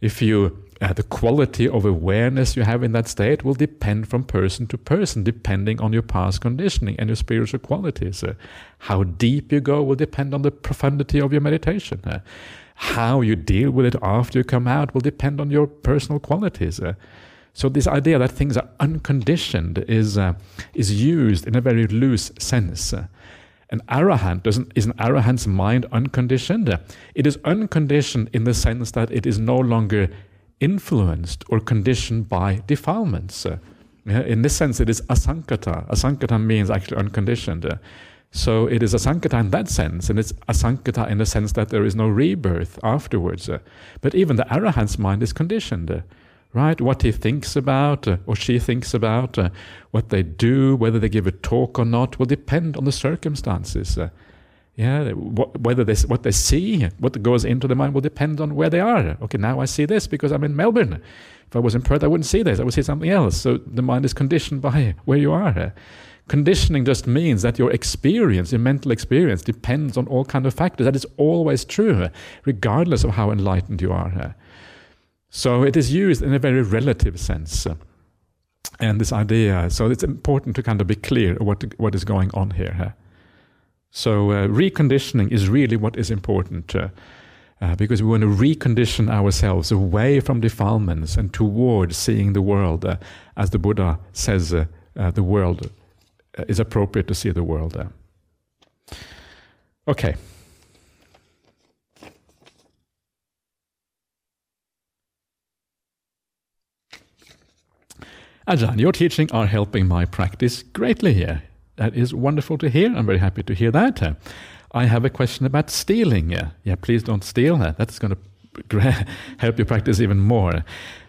If you uh, the quality of awareness you have in that state will depend from person to person, depending on your past conditioning and your spiritual qualities. Uh, how deep you go will depend on the profundity of your meditation. Uh, how you deal with it after you come out will depend on your personal qualities. Uh, so this idea that things are unconditioned is uh, is used in a very loose sense. Uh, an arahant doesn't is an arahant's mind unconditioned. It is unconditioned in the sense that it is no longer influenced or conditioned by defilements. Uh, in this sense, it is asankata. Asankata means actually unconditioned. So it is asankata in that sense, and it's asankata in the sense that there is no rebirth afterwards. But even the arahant's mind is conditioned. Right? What he thinks about or she thinks about, what they do, whether they give a talk or not, will depend on the circumstances. Yeah, what, whether they, what they see, what goes into the mind will depend on where they are. Okay, now I see this because I'm in Melbourne. If I was in Perth, I wouldn't see this. I would see something else. So the mind is conditioned by where you are. Conditioning just means that your experience, your mental experience, depends on all kind of factors. That is always true, regardless of how enlightened you are. So it is used in a very relative sense. And this idea, so it's important to kind of be clear what what is going on here. So uh, reconditioning is really what is important. Uh, uh, because we want to recondition ourselves away from defilements and towards seeing the world uh, as the Buddha says uh, uh, the world is appropriate to see the world. there. Okay. Ajahn, your teaching are helping my practice greatly here. That is wonderful to hear. I'm very happy to hear that. Uh, I have a question about stealing. Yeah, yeah please don't steal. Uh, that's going to (laughs) help you practice even more.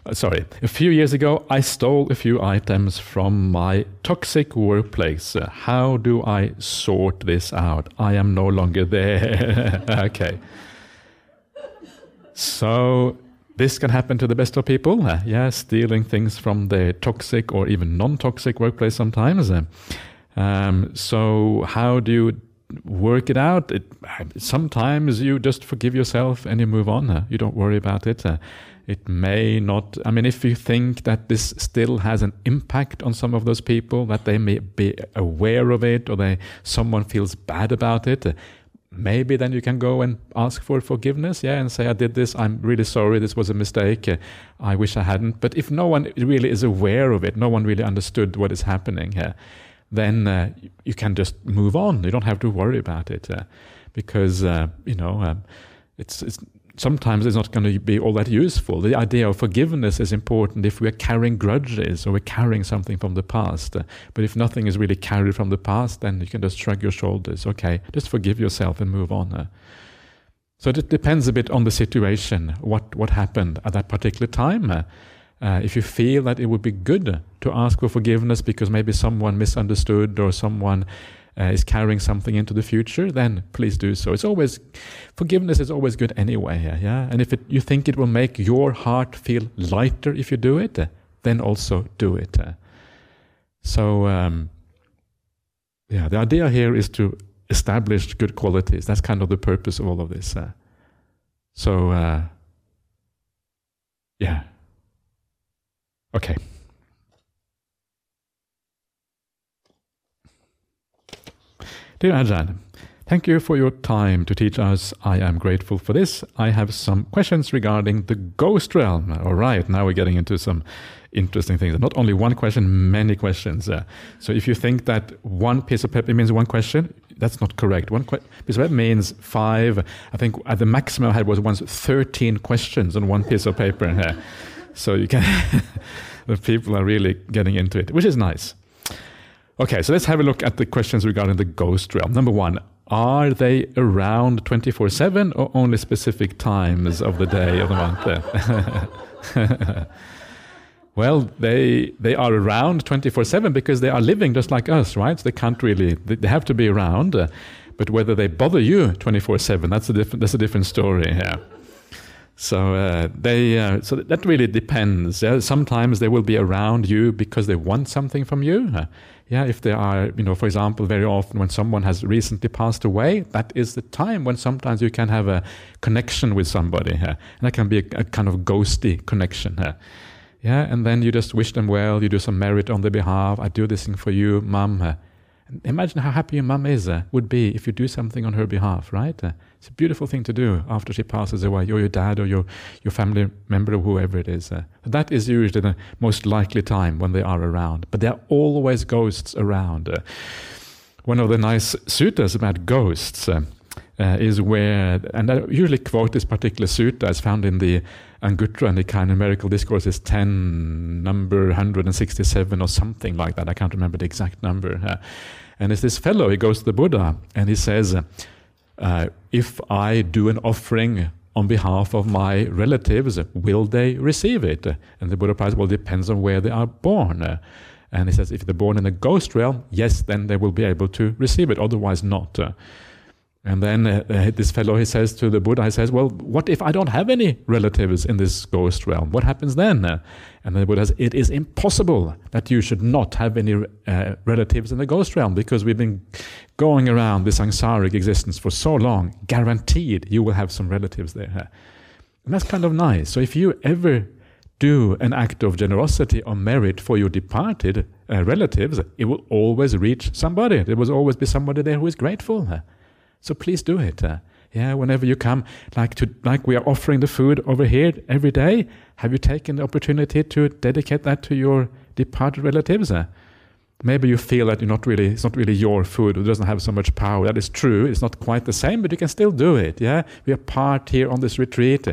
Uh, sorry, a few years ago, I stole a few items from my toxic workplace. Uh, how do I sort this out? I am no longer there. (laughs) okay. So, this can happen to the best of people. Uh, yeah, stealing things from the toxic or even non toxic workplace sometimes. Um, so how do you work it out? It, sometimes you just forgive yourself and you move on. You don't worry about it. It may not. I mean, if you think that this still has an impact on some of those people, that they may be aware of it, or they someone feels bad about it. Uh, maybe then you can go and ask for forgiveness, yeah, and say, I did this, I'm really sorry, this was a mistake, uh, I wish I hadn't. But if no one really is aware of it, no one really understood what is happening here, then uh, you can just move on. You don't have to worry about it uh, because uh, you know um, it's, it's sometimes it's not going to be all that useful. The idea of forgiveness is important if we're carrying grudges or we're carrying something from the past. Uh, but if nothing is really carried from the past, then you can just shrug your shoulders. Okay, just forgive yourself and move on. Uh. So it depends a bit on the situation, what what happened at that particular time. Uh, if you feel that it would be good to ask for forgiveness because maybe someone misunderstood or someone uh, is carrying something into the future, then please do so. It's always forgiveness is always good anyway. Yeah, and if it, you think it will make your heart feel lighter if you do it, then also do it. So, um, yeah, the idea here is to establish good qualities. That's kind of the purpose of all of this. Uh. so, uh, yeah. Okay. Dear Ajahn, thank you for your time to teach us. I am grateful for this. I have some questions regarding the ghost realm. All right, now we're getting into some interesting things. Not only one question, many questions. Uh, so if you think that one piece of paper means one question, that's not correct. One que- piece of paper means five. I think at the maximum I had was once 13 questions on one piece of paper. (laughs) So you can, (laughs) the people are really getting into it, which is nice. Okay, so let's have a look at the questions regarding the ghost realm. Number one, are they around 24 7 or only specific times of the day of the month? (laughs) well, they, they are around 24 7 because they are living just like us, right? So they can't really, they have to be around. Uh, but whether they bother you 24 7, that's a different, that's a different story here. So uh, they uh, so that really depends. Uh, sometimes they will be around you because they want something from you. Uh, yeah, if they are, you know, for example, very often when someone has recently passed away, that is the time when sometimes you can have a connection with somebody, uh, and that can be a, a kind of ghosty connection. Uh, yeah, and then you just wish them well. You do some merit on their behalf. I do this thing for you, mum. Imagine how happy your mum is would be if you do something on her behalf, right? It's a beautiful thing to do after she passes away, or your dad, or your your family member, or whoever it is. Uh, that is usually the most likely time when they are around. But there are always ghosts around. Uh, one of the nice suttas about ghosts uh, uh, is where, and I usually quote this particular sutta as found in the Anguttara and Nikaya Numerical Discourses 10, number 167 or something like that. I can't remember the exact number. Uh, and it's this fellow, he goes to the Buddha and he says, uh, If I do an offering on behalf of my relatives, will they receive it? And the Buddha replies, Well, it depends on where they are born. And he says, If they're born in the ghost realm, yes, then they will be able to receive it, otherwise, not. And then uh, uh, this fellow he says to the Buddha, he says, "Well, what if I don't have any relatives in this ghost realm? What happens then?" Uh, and the Buddha says, "It is impossible that you should not have any uh, relatives in the ghost realm because we've been going around this samsaric existence for so long. Guaranteed, you will have some relatives there." And that's kind of nice. So if you ever do an act of generosity or merit for your departed uh, relatives, it will always reach somebody. There will always be somebody there who is grateful. So please do it. Uh, yeah, whenever you come, like to like we are offering the food over here every day. Have you taken the opportunity to dedicate that to your departed relatives? Uh, maybe you feel that you're not really it's not really your food. It doesn't have so much power. That is true. It's not quite the same, but you can still do it. Yeah, we are part here on this retreat.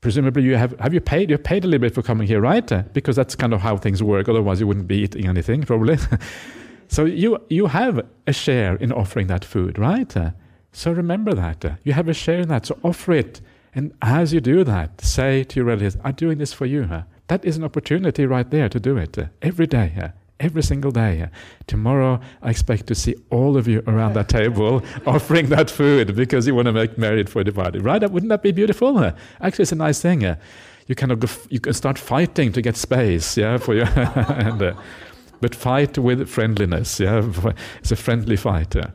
Presumably, you have have you paid? You paid a little bit for coming here, right? Because that's kind of how things work. Otherwise, you wouldn't be eating anything, probably. (laughs) So you you have a share in offering that food, right? So remember that. You have a share in that. So offer it. And as you do that, say to your relatives, I'm doing this for you. That is an opportunity right there to do it every day. Every single day. Tomorrow, I expect to see all of you around that table (laughs) offering that food because you want to make merit for the party, right? Wouldn't that be beautiful? Actually, it's a nice thing. You kind of you can start fighting to get space, yeah, for you. (laughs) and, uh, but fight with friendliness. Yeah, (laughs) it's a friendly fight. Yeah?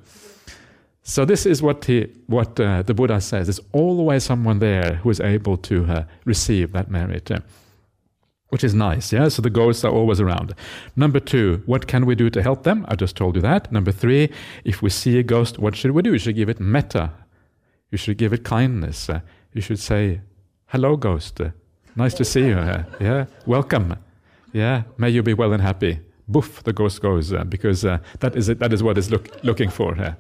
So this is what he, what uh, the Buddha says. There's always someone there who is able to uh, receive that merit, uh, which is nice. Yeah. So the ghosts are always around. Number two, what can we do to help them? I just told you that. Number three, if we see a ghost, what should we do? You should give it metta. You should give it kindness. Uh, you should say, "Hello, ghost. nice to see you. yeah, welcome. Yeah, may you be well and happy." Boof, the ghost goes, uh, because uh, that is it, that is what it's look, looking for. Uh.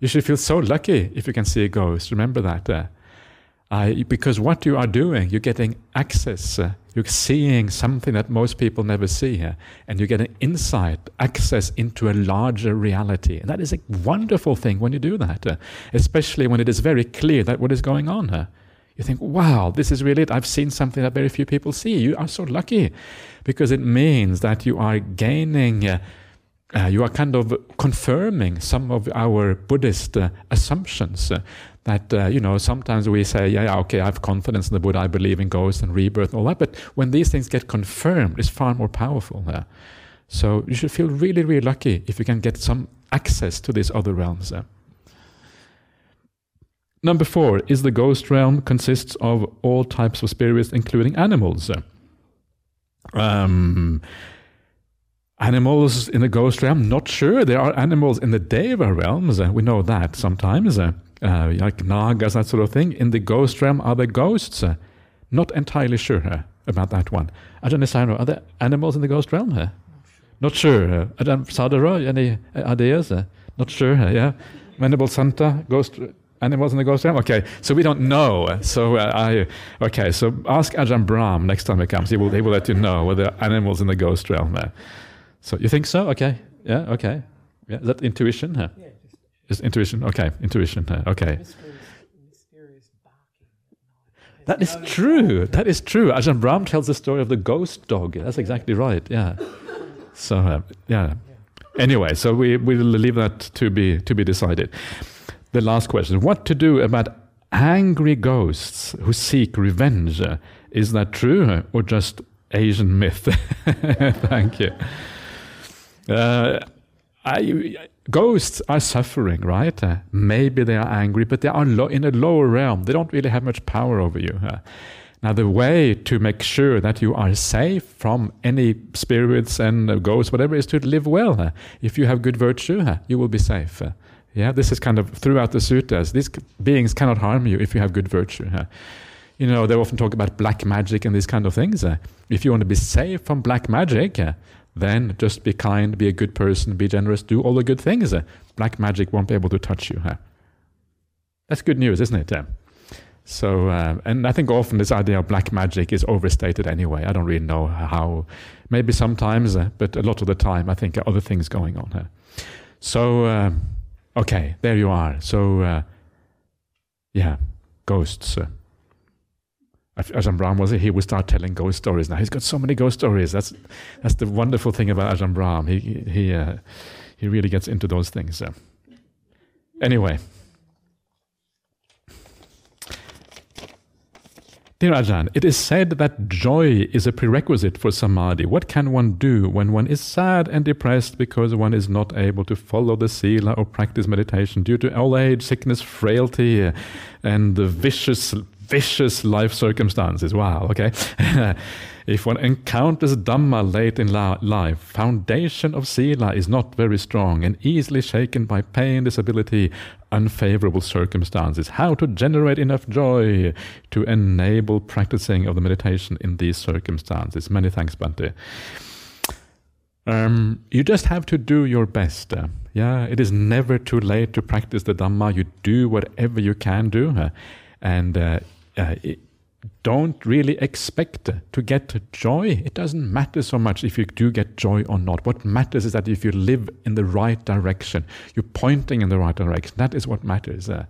You should feel so lucky if you can see a ghost. Remember that. Because what you are doing, you're getting access. Uh, you're seeing something that most people never see, uh, and you get an insight, access into a larger reality. And that is a wonderful thing when you do that, uh, especially when it is very clear that what is going on you think, wow, this is really it. I've seen something that very few people see. You are so lucky because it means that you are gaining, uh, uh, you are kind of confirming some of our Buddhist uh, assumptions. Uh, that, uh, you know, sometimes we say, yeah, yeah, okay, I have confidence in the Buddha, I believe in ghosts and rebirth and all that. But when these things get confirmed, it's far more powerful. so you should feel really, really lucky if you can get some access to these other realms. Number four is the ghost realm consists of all types of spirits, including animals. Um, animals in the ghost realm, not sure. There are animals in the Deva realms. Uh, we know that sometimes, uh, uh, like nagas, that sort of thing. In the ghost realm, are there ghosts? Uh, not entirely sure uh, about that one. Ajahn Nissarano, are there animals in the ghost realm? Uh? Not sure. Ajahn Sadara, any ideas? not sure, yeah. Venerable Santa, ghost Animals in the ghost realm? Okay, so we don't know. So uh, I, okay, so ask Ajahn Brahm next time he comes. He will, he will let you know whether animals in the ghost realm. Uh, so you think so? Okay, yeah, okay. Yeah, is that intuition? Huh? Yeah, just intuition. Okay, intuition. Huh? Okay. That is true. That is true. Ajahn Brahm tells the story of the ghost dog. That's exactly right. Yeah. So uh, yeah. Anyway, so we will leave that to be to be decided the last question what to do about angry ghosts who seek revenge. Is that true or just Asian myth? (laughs) Thank you. Uh, I, ghosts are suffering, right? Uh, maybe they are angry, but they are lo- in a lower realm. They don't really have much power over you. Uh, now, the way to make sure that you are safe from any spirits and ghosts, whatever, is to live well. Uh, if you have good virtue, uh, you will be safe. Uh, yeah, this is kind of throughout the suttas. These beings cannot harm you if you have good virtue. Uh. You know, they often talk about black magic and these kind of things. Uh. If you want to be safe from black magic, uh, then just be kind, be a good person, be generous, do all the good things. Black magic won't be able to touch you. That's good news, isn't it? So, uh, and I think often this idea of black magic is overstated anyway. I don't really know how. Maybe sometimes, uh, but a lot of the time, I think other things going on. So, uh, okay, there you are. So, uh, yeah, ghosts. Uh, Ajahn Brahm was it? He would start telling ghost stories. Now he's got so many ghost stories. That's that's the wonderful thing about Ajahn Brahm. He he uh, he really gets into those things. Uh. Anyway. Dear Ajahn, it is said that joy is a prerequisite for samadhi. What can one do when one is sad and depressed because one is not able to follow the sila or practice meditation due to old age, sickness, frailty, and the vicious vicious life circumstances. Wow, okay. (laughs) if one encounters Dhamma late in life, foundation of Sila is not very strong and easily shaken by pain, disability, unfavorable circumstances. How to generate enough joy to enable practicing of the meditation in these circumstances. Many thanks, Bhante. Um, you just have to do your best. Uh, yeah, it is never too late to practice the Dhamma. You do whatever you can do. Uh, and uh, uh, don't really expect to get joy. It doesn't matter so much if you do get joy or not. What matters is that if you live in the right direction, you're pointing in the right direction. That is what matters. Uh,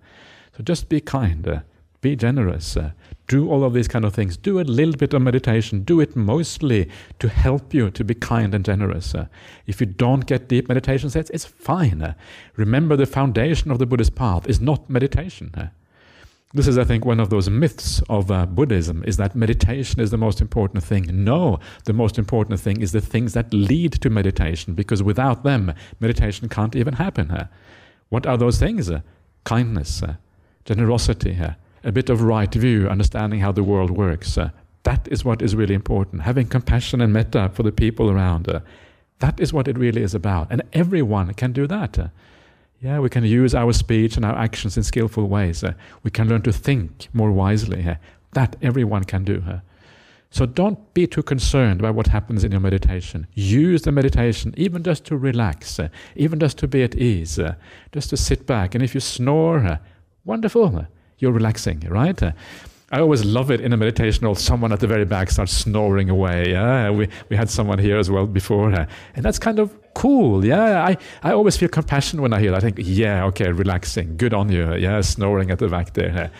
so just be kind, uh, be generous, uh, do all of these kind of things. Do a little bit of meditation. Do it mostly to help you to be kind and generous. Uh, if you don't get deep meditation sets, it's fine. Uh, remember, the foundation of the Buddhist path is not meditation. This is, I think, one of those myths of uh, Buddhism is that meditation is the most important thing. No, the most important thing is the things that lead to meditation, because without them, meditation can't even happen. Uh, what are those things? Uh, kindness, uh, generosity, uh, a bit of right view, understanding how the world works. Uh, that is what is really important. Having compassion and metta for the people around. that is what it really is about. And everyone can do that. Yeah, we can use our speech and our actions in skillful ways. Uh, we can learn to think more wisely. Uh, that everyone can do. Uh. So don't be too concerned about what happens in your meditation. Use the meditation even just to relax, uh, even just to be at ease, uh, just to sit back. And if you snore, uh, wonderful, you're relaxing, right? I always love it in a meditation or someone at the very back starts snoring away. We, we had someone here as well before, uh, and that's kind of cool. Yeah, I, I always feel compassion when I hear that. I think, yeah, okay, relaxing, good on you. Yeah, snoring at the back there.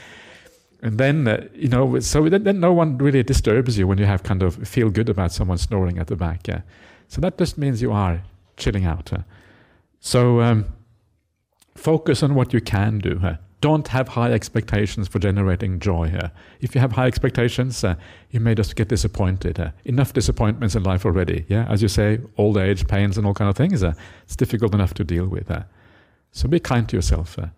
And then, uh, you know, so then, then, no one really disturbs you when you have kind of feel good about someone snoring at the back. Yeah. So that just means you are chilling out. So um, focus on what you can do. Don't have high expectations for generating joy here. If you have high expectations, uh, you may just get disappointed. Uh, enough disappointments in life already. Yeah, as you say, old age, pains, and all kind of things. Uh, it's difficult enough to deal with. Uh. so be kind to yourself. Uh.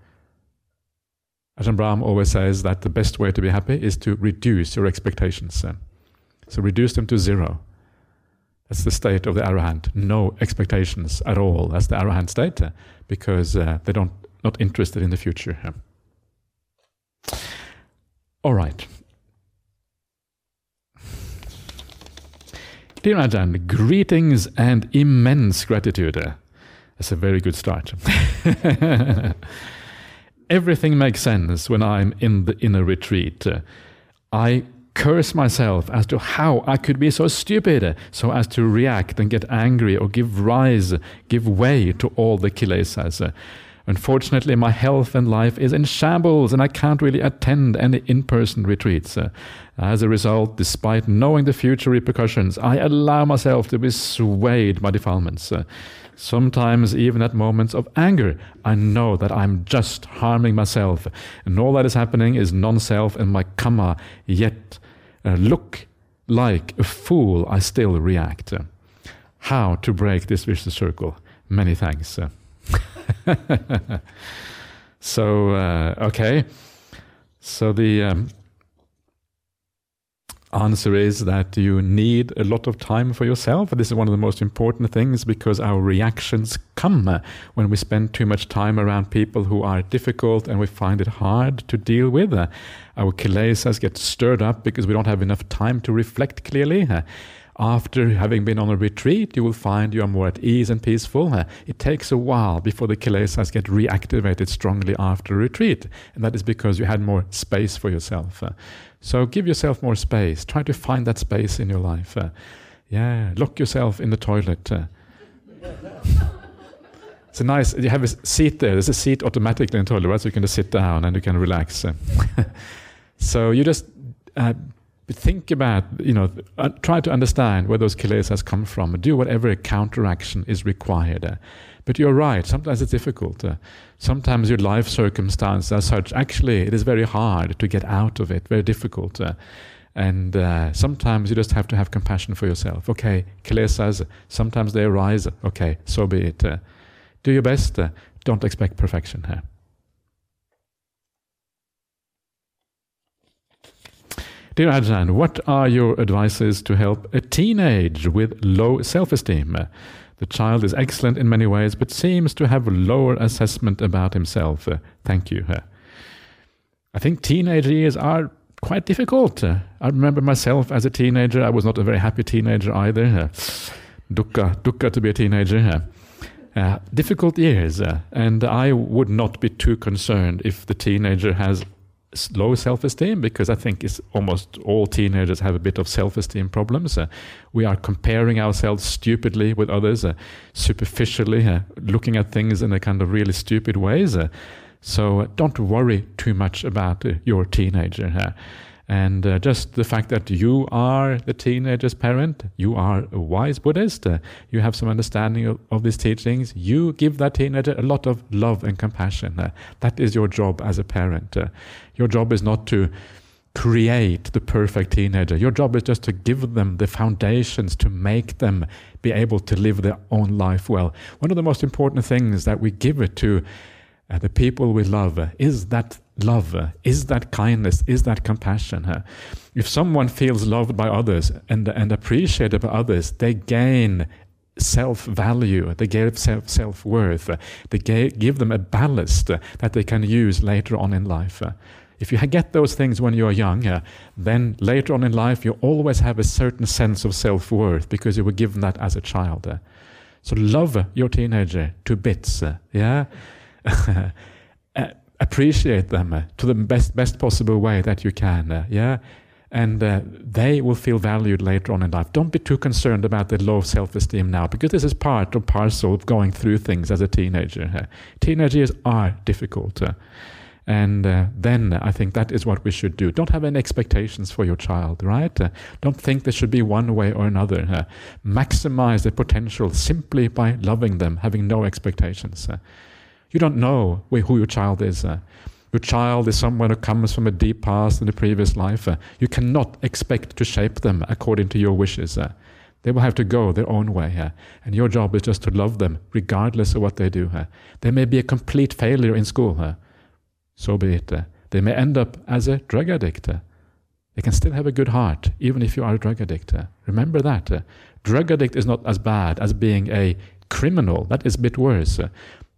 Ajahn Brahm always says that the best way to be happy is to reduce your expectations. Uh. so reduce them to zero. That's the state of the arahant. No expectations at all. That's the arahant state because they don't not interested in the future. All right. Dear Ajahn, greetings and immense gratitude. That's a very good start. (laughs) Everything makes sense when I'm in the inner retreat. I curse myself as to how I could be so stupid, so as to react and get angry or give rise, give way to all the kilesas. Unfortunately, my health and life is in shambles, and I can't really attend any in person retreats. Uh, as a result, despite knowing the future repercussions, I allow myself to be swayed by defilements. Uh, sometimes, even at moments of anger, I know that I'm just harming myself, and all that is happening is non self and my karma, yet uh, look like a fool, I still react. How to break this vicious circle? Many thanks. (laughs) so, uh, okay. So the um, answer is that you need a lot of time for yourself. This is one of the most important things because our reactions come when we spend too much time around people who are difficult and we find it hard to deal with. Our kilesas get stirred up because we don't have enough time to reflect clearly after having been on a retreat, you will find you are more at ease and peaceful. Uh, it takes a while before the kilesas get reactivated strongly after retreat, and that is because you had more space for yourself. Uh, so give yourself more space. Try to find that space in your life. Uh, yeah, lock yourself in the toilet. It's a nice. You have a seat there. There's a seat automatically in the toilet, right? So you can just sit down and you can relax. (laughs) so you just uh, think about, you know, uh, try to understand where those kilesas come from. Do whatever counteraction is required. But you're right, sometimes it's difficult. Sometimes your life circumstances are such, actually, it is very hard to get out of it, very difficult. And uh, sometimes you just have to have compassion for yourself. Okay, kilesas, sometimes they arise. Okay, so be it. Do your best. don't expect perfection here. Dear Ajahn, what are your advices to help a teenage with low self esteem? The child is excellent in many ways, but seems to have lower assessment about himself. Thank you. I think teenage years are quite difficult. I remember myself as a teenager. I was not a very happy teenager either. Dukkha, dukkha to be a teenager. Uh, difficult years, and I would not be too concerned if the teenager has low self-esteem because I think it's almost all teenagers have a bit of self-esteem problems. Uh, we are comparing ourselves stupidly with others, uh, superficially, uh, looking at things in a kind of really stupid ways. Uh, so uh, don't worry too much about uh, your teenager. And uh, just the fact that you are the teenager's parent, you are a wise Buddhist, uh, you have some understanding of, of, these teachings, you give that teenager a lot of love and compassion. Uh, that is your job as a parent. Uh, your job is not to create the perfect teenager. Your job is just to give them the foundations to make them be able to live their own life well. One of the most important things that we give it to uh, the people we love uh, is that love? Uh, is that kindness? Is that compassion? If someone feels loved by others and, and appreciated by others, they gain self value, uh, they gain self self worth, they give them a ballast that they can use later on in life. If you get those things when you're young, then later on in life you always have a certain sense of self worth because you were given that as a child. So love your teenager to bits, yeah. (laughs) appreciate them uh, to the best best possible way that you can. Uh, yeah, and uh, they will feel valued later on in life. Don't be too concerned about the low self-esteem now, because this is part of parcel of going through things as a teenager. Teenage years are difficult. And uh, then I think that is what we should do. Don't have any expectations for your child, right? Uh, don't think there should be one way or another. Uh, maximize the potential simply by loving them, having no expectations. You don't know who your child is. Uh, your child is someone who comes from a deep past in a previous life. Uh, you cannot expect to shape them according to your wishes. Uh, they will have to go their own way. Uh. And your job is just to love them, regardless of what they do. Uh. They may be a complete failure in school. Uh. So be it. They may end up as a drug addict. They can still have a good heart, even if you are a drug addict. Remember that. Drug addict is not as bad as being a criminal. That is a bit worse.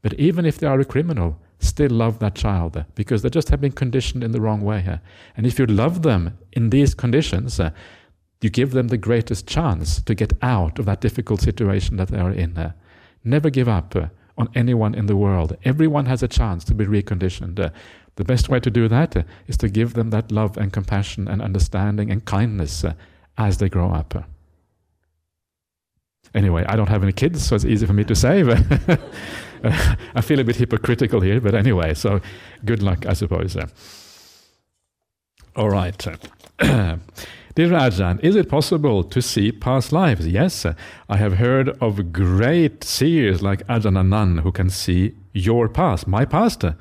But even if they are a criminal, still love that child because they just have been conditioned in the wrong way. And if you love them in these conditions, you give them the greatest chance to get out of that difficult situation that they are in. Never give up on anyone in the world. Everyone has a chance to be reconditioned. The best way to do that is to give them that love and compassion and understanding and kindness as they grow up. Anyway, I don't have any kids, so it's easy for me to say, (laughs) (laughs) I feel a bit hypocritical here, but anyway, so good luck, I suppose. Uh. All right. (clears throat) Dear Ajahn, is it possible to see past lives? Yes, uh, I have heard of great seers like Ajahn who can see your past, my past, uh,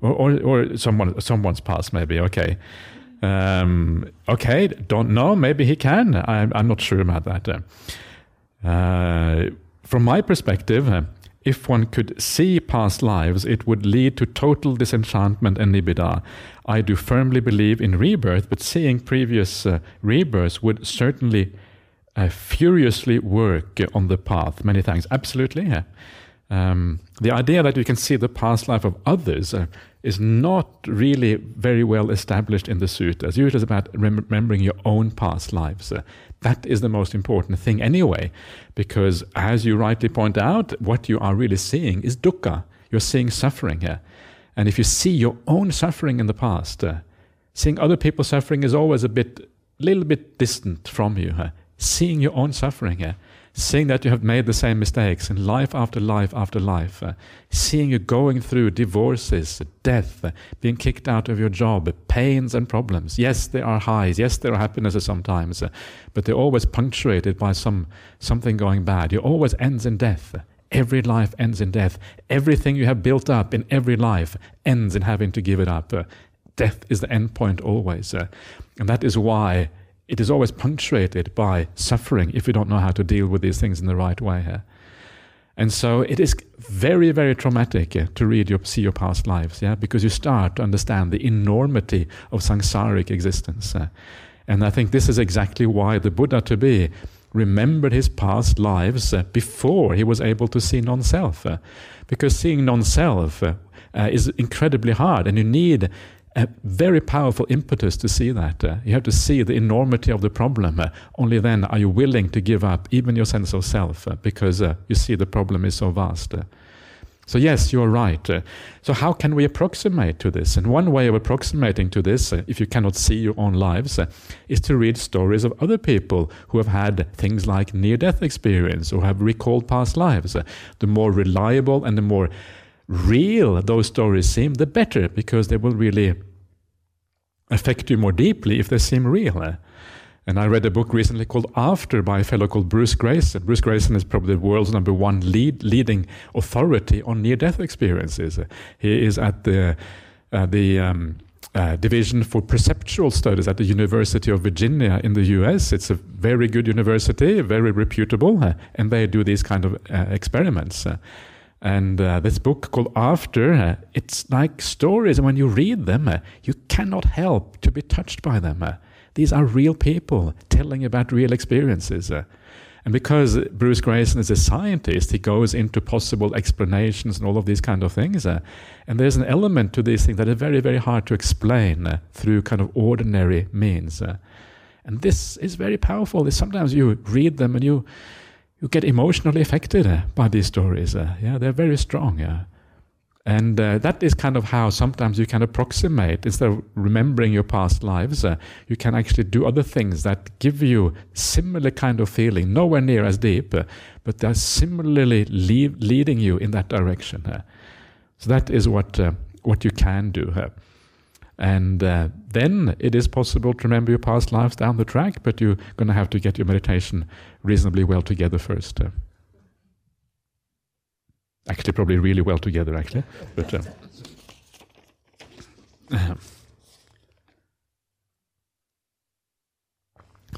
or, or, or someone, someone's past, maybe. Okay. Um, okay, don't know. Maybe he can. I'm, I'm not sure about that. Uh, from my perspective, if one could see past lives, it would lead to total disenchantment and nibbida. I do firmly believe in rebirth, but seeing previous uh, rebirths would certainly uh, furiously work on the path. Many thanks. Absolutely. Yeah. Um, the idea that you can see the past life of others uh, is not really very well established in the sutras. Usually it's about rem- remembering your own past lives. Uh, that is the most important thing anyway, because as you rightly point out, what you are really seeing is dukkha. You're seeing suffering here. And if you see your own suffering in the past, uh, seeing other people suffering is always a bit, little bit distant from you. Seeing your own suffering here seeing that you have made the same mistakes in life after life after life, uh, seeing you going through divorces, death, uh, being kicked out of your job, pains and problems. Yes, there are highs, yes, there are happinesses sometimes, uh, but they're always punctuated by some something going bad. It always ends in death. Every life ends in death. Everything you have built up in every life ends in having to give it up. Uh, death is the end point always. Uh, and that is why it is always punctuated by suffering if you don't know how to deal with these things in the right way here. And so it is very, very traumatic uh, to read your, see your past lives, yeah, because you start to understand the enormity of samsaric existence. Uh, and I think this is exactly why the Buddha to be remembered his past lives uh, before he was able to see non-self. Uh, because seeing non-self uh, uh, is incredibly hard, and you need a very powerful impetus to see that. Uh, you have to see the enormity of the problem. Uh, only then are you willing to give up even your sense of self uh, because uh, you see the problem is so vast. Uh. so, yes, you're right. Uh. so, how can we approximate to this? And one way of approximating to this, if you cannot see your own lives, is to read stories of other people who have had things like near death experience or have recalled past lives. the more reliable and the more real those stories seem, the better, because they will really affect you more deeply if they seem real. And I read a book recently called After by a fellow called Bruce Greyson. Bruce Greyson is probably the world's number one lead, leading authority on near death experiences. He is at the, uh, the um, uh, Division for Perceptual Studies at the University of Virginia in the US. It's a very good university, very reputable, uh, and they do these kind of uh, experiments. And uh, this book called After, uh, it's like stories, and when you read them, uh, you cannot help to be touched by them. Uh. these are real people telling about real experiences. Uh. and because Bruce Greyson is a scientist, he goes into possible explanations and all of these kind of things. Uh. and there's an element to these things that are very, very hard to explain through kind of ordinary means. and this is very powerful. Sometimes you read them and you you get emotionally affected by these stories. Uh, yeah, they're very strong. Yeah. And uh, that is kind of how sometimes you can approximate, instead of remembering your past lives, uh, you can actually do other things that give you similar kind of feeling, nowhere near as deep, uh, but they're similarly lead, leading you in that direction. So that is what, what you can do. And uh, then it is possible to remember your past lives down the track, but you're going to have to get your meditation reasonably well together first. Uh, actually, probably really well together, actually. But, uh, (clears throat)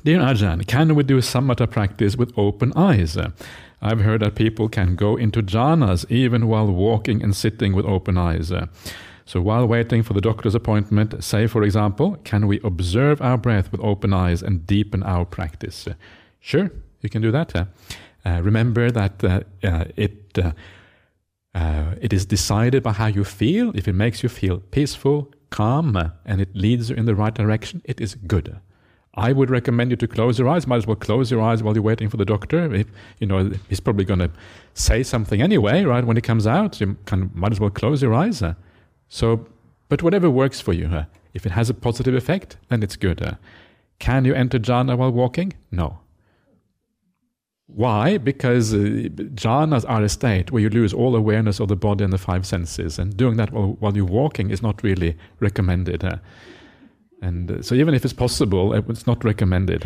Dear Ajahn, can we do samatha practice with open eyes? I've heard that people can go into jhanas even while walking and sitting with open eyes. So while waiting for the doctor's appointment, say, for example, can we observe our breath with open eyes and deepen our practice? Uh, sure, you can do that. Uh, uh, remember that uh, uh, it, it is decided by how you feel. If it makes you feel peaceful, calm, and it leads you in the right direction, it is good. I would recommend you to close your eyes. Might as well close your eyes while you're waiting for the doctor. If, you know, he's probably going to say something anyway, right? When he comes out, you can, might as well close your eyes. So, but whatever works for you, uh, if it has a positive effect, then it's good. Uh, can you enter jhana while walking? No. Why? Because uh, jhanas are a state where you lose all awareness of the body and the five senses, and doing that while, while you're walking is not really recommended. Uh, and uh, so, even if it's possible, it's not recommended.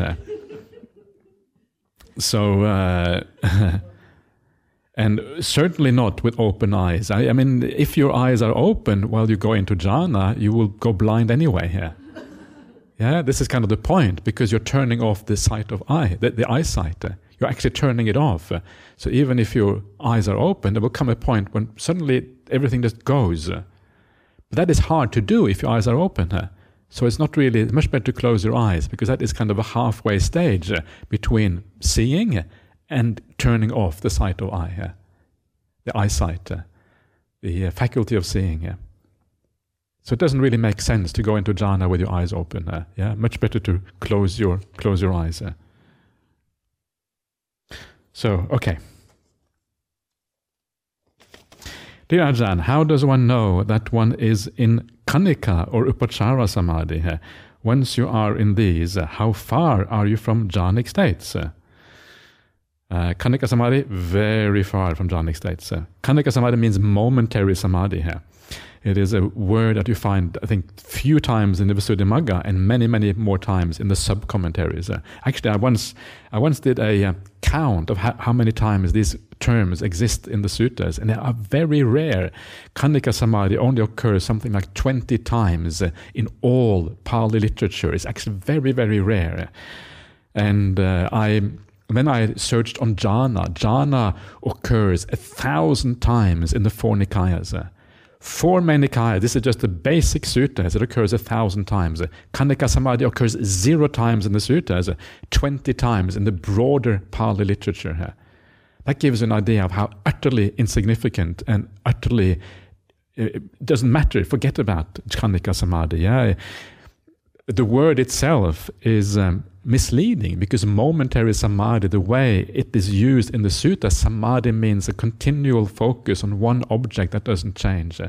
So, uh, (laughs) and certainly not with open eyes. I, I, mean, if your eyes are open while you go into jhana, you will go blind anyway. Yeah, yeah. This is kind of the point because you're turning off the sight of eye, the, the eyesight. You're actually turning it off. So even if your eyes are open, there will come a point when suddenly everything just goes. But that is hard to do if your eyes are open. So it's not really, much better to close your eyes because that is kind of a halfway stage between seeing and turning off the sight of eye, uh, the eyesight, uh, the faculty of seeing. So it doesn't really make sense to go into jhana with your eyes open. yeah, much better to close your close your eyes. So okay. Dear Ajahn, how does one know that one is in Khanika or Upachara Samadhi? Once you are in these, how far are you from jhanic states? Uh, Khanika Samadhi, very far from jhanic states. Uh, Khanika Samadhi means momentary Samadhi here. It is a word that you find, I think, few times in the Visuddhimagga and many, many more times in the sub-commentaries. Uh, actually, I once, I once did a uh, count of how, how, many times these terms exist in the suttas, and they are very rare. Khanika Samadhi only occurs something like 20 times in all Pali literature. It's actually very, very rare. And uh, I then I searched on jhana. Jhana occurs a thousand times in the four Nikayas. Four Nikaya, this is just the basic suttas, it occurs a thousand times. Khanika Samadhi occurs zero times in the suttas, 20 times in the broader Pali literature. That gives an idea of how utterly insignificant and utterly it doesn't matter. Forget about Khanika Samadhi. Yeah? The word itself is um, misleading because momentary samadhi, the way it is used in the sutta, samadhi means a continual focus on one object that doesn't change. Uh,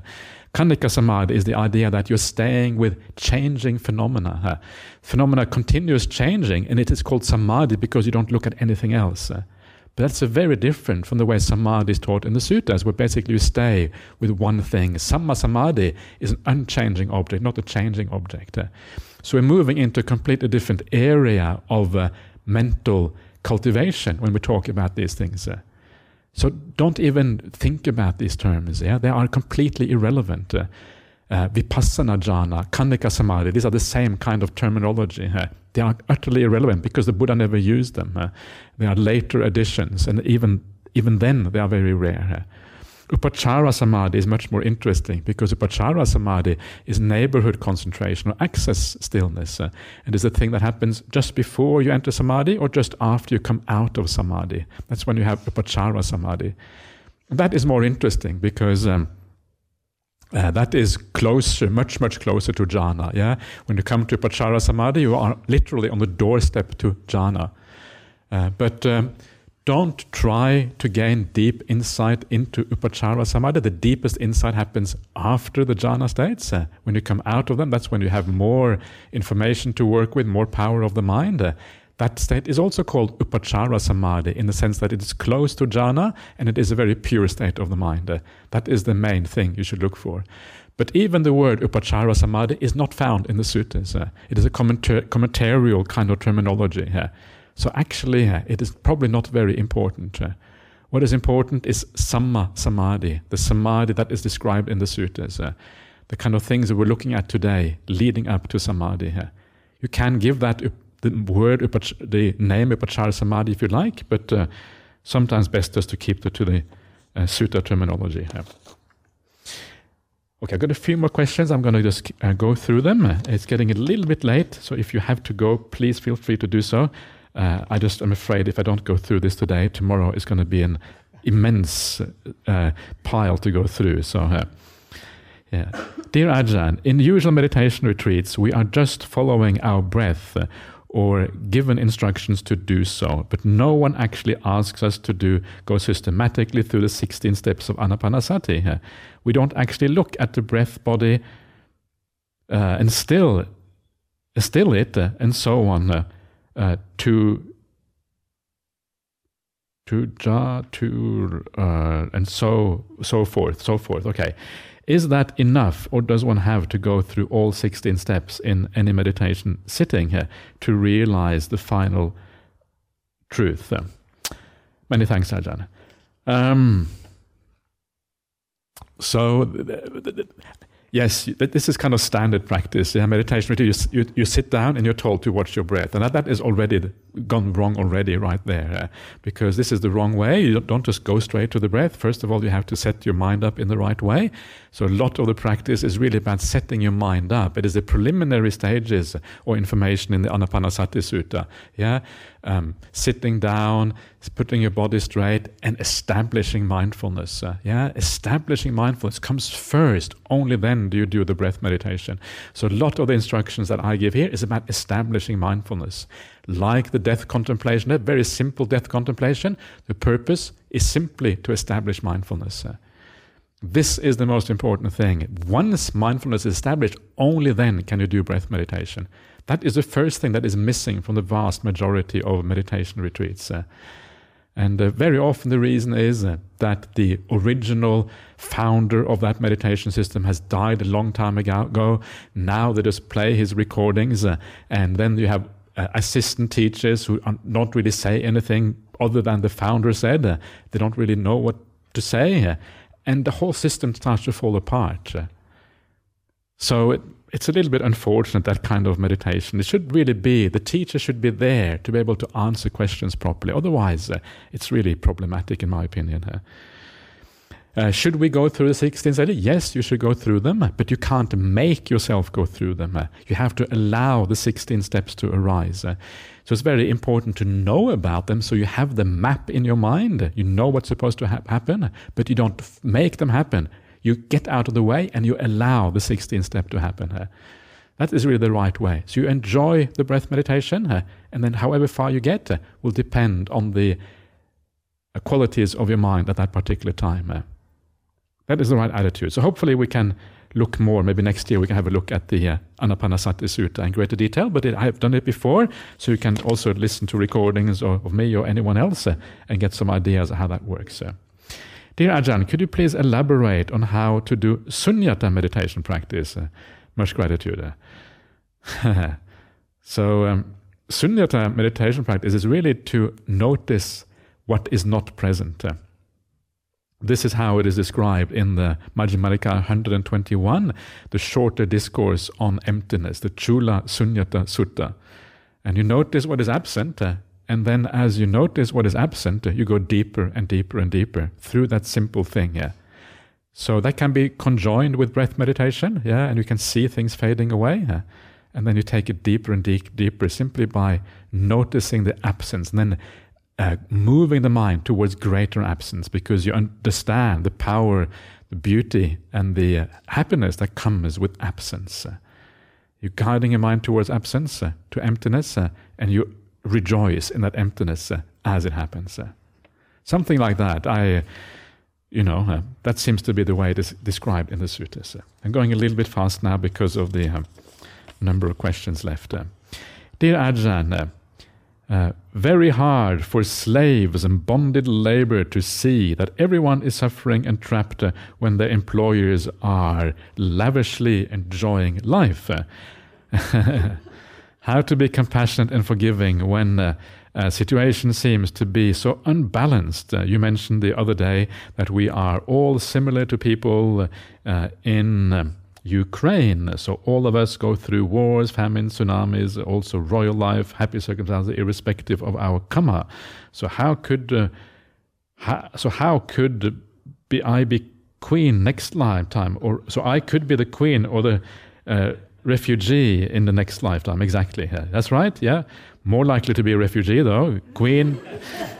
Khanika samadhi is the idea that you're staying with changing phenomena. Uh, phenomena continuous changing, and it is called samadhi because you don't look at anything else. Uh, but that's very different from the way samadhi is taught in the suttas, where basically you stay with one thing. Samma samadhi is an unchanging object, not a changing object. So we're moving into a completely different area of uh, mental cultivation when we talk about these things. Uh. So don't even think about these terms. Yeah, they are completely irrelevant. Uh, uh, vipassana jhana, khanika samadhi, these are the same kind of terminology. Uh, they are utterly irrelevant because the Buddha never used them. Uh, they are later additions, and even even then they are very rare. Upachara Samadhi is much more interesting because Upachara Samadhi is neighborhood concentration or access stillness. Uh, and is a thing that happens just before you enter Samadhi or just after you come out of Samadhi. That's when you have Upachara Samadhi. That is more interesting because. Um, uh, that is closer, much, much closer to jhana. Yeah, when you come to Upachara Samadhi, you are literally on the doorstep to jhana. Uh, but um, don't try to gain deep insight into upachara samadhi. The deepest insight happens after the jhana states. Uh, when you come out of them, that's when you have more information to work with, more power of the mind. Uh, that state is also called upachara samadhi in the sense that it is close to jhana and it is a very pure state of the mind. Uh, that is the main thing you should look for. But even the word upachara samadhi is not found in the suttas. It is a commentar- commentarial kind of terminology. Uh, so actually, uh, it is probably not very important. Uh, what is important is samma samadhi, the samadhi that is described in the sutras, uh, the kind of things that we're looking at today, leading up to samadhi. Uh. You can give that the word, the name upachara samadhi if you like, but uh, sometimes best just to keep to the uh, sutta terminology. Okay, I've got a few more questions. I'm going to just uh, go through them. It's getting a little bit late, so if you have to go, please feel free to do so. Uh, I just am afraid if I don't go through this today, tomorrow is going to be an immense uh, pile to go through. So, uh, yeah. Dear Ajahn, in usual meditation retreats, we are just following our breath uh, or given instructions to do so, but no one actually asks us to do go systematically through the 16 steps of anapanasati. Uh, we don't actually look at the breath body uh, and still still it and so on uh, to to ja to uh, and so so forth so forth. Okay. Is that enough or does one have to go through all 16 steps in any meditation sitting here to realize the final truth many thanks Ajahn. Um, so Yes, this is kind of standard practice. Yeah, meditation, you, you, you, sit down and you're told to watch your breath. And that, that is already gone wrong already right there. Uh, because this is the wrong way. You don't just go straight to the breath. First of all, you have to set your mind up in the right way. So a lot of the practice is really about setting your mind up. It is the preliminary stages or information in the Anapanasati Sutta. Yeah, um, sitting down, putting your body straight, and establishing mindfulness. Uh, yeah, establishing mindfulness comes first. Only then do you do the breath meditation. So a lot of the instructions that I give here is about establishing mindfulness. Like the death contemplation, a very simple death contemplation, the purpose is simply to establish mindfulness. Uh, this is the most important thing. Once mindfulness is established, only then can you do breath meditation. That is the first thing that is missing from the vast majority of meditation retreats. Uh, and uh, very often the reason is uh, that the original founder of that meditation system has died a long time ago. Now they just play his recordings, uh, and then you have uh, assistant teachers who don't really say anything other than the founder said. Uh, they don't really know what to say, and the whole system starts to fall apart. So it, it's a little bit unfortunate that kind of meditation. It should really be the teacher should be there to be able to answer questions properly. Otherwise, uh, it's really problematic, in my opinion. Uh, should we go through the 16 stages? Yes, you should go through them, but you can't make yourself go through them. Uh, you have to allow the 16 steps to arise. Uh, so it's very important to know about them so you have the map in your mind. You know what's supposed to ha- happen, but you don't f- make them happen. You get out of the way and you allow the 16th step to happen. Uh, that is really the right way. So you enjoy the breath meditation, uh, and then however far you get uh, will depend on the qualities of your mind at that particular time. Uh. that is the right attitude. So hopefully we can look more. Maybe next year we can have a look at the uh, Anapanasati Sutta in greater detail. But it, I have done it before, so you can also listen to recordings of, of me or anyone else uh, and get some ideas how that works. Uh. Dear Ajahn, could you please elaborate on how to do sunyata meditation practice? Uh, much gratitude. Uh. (laughs) so, um, sunyata meditation practice is really to notice what is not present. Uh, this is how it is described in the Majjhima Nikaya 121, the shorter discourse on emptiness, the Chula Sunyata Sutta. And you notice what is absent, uh, and then as you notice what is absent, you go deeper and deeper and deeper through that simple thing. Yeah. So that can be conjoined with breath meditation, yeah, and you can see things fading away. Yeah? And then you take it deeper and deep, deeper simply by noticing the absence and then uh, moving the mind towards greater absence because you understand the power, the beauty, and the uh, happiness that comes with absence. You're guiding your mind towards absence, uh, to emptiness, uh, and you rejoice in that emptiness as it happens. Something like that. I, you know, that seems to be the way it is described in the suttas. Uh. I'm going a little bit fast now because of the um, number of questions left. Dear Ajahn, uh, very hard for slaves and bonded labor to see that everyone is suffering and trapped when their employers are lavishly enjoying life. (laughs) how to be compassionate and forgiving when uh, a situation seems to be so unbalanced. Uh, you mentioned the other day that we are all similar to people uh, in um, Ukraine. So all of us go through wars, famines, tsunamis, also royal life, happy circumstances, irrespective of our karma. So how could uh, so how could be I be queen next lifetime, or so I could be the queen or the uh, refugee in the next lifetime. Exactly. Yeah. That's right. Yeah. More likely to be a refugee, though. Queen. (laughs)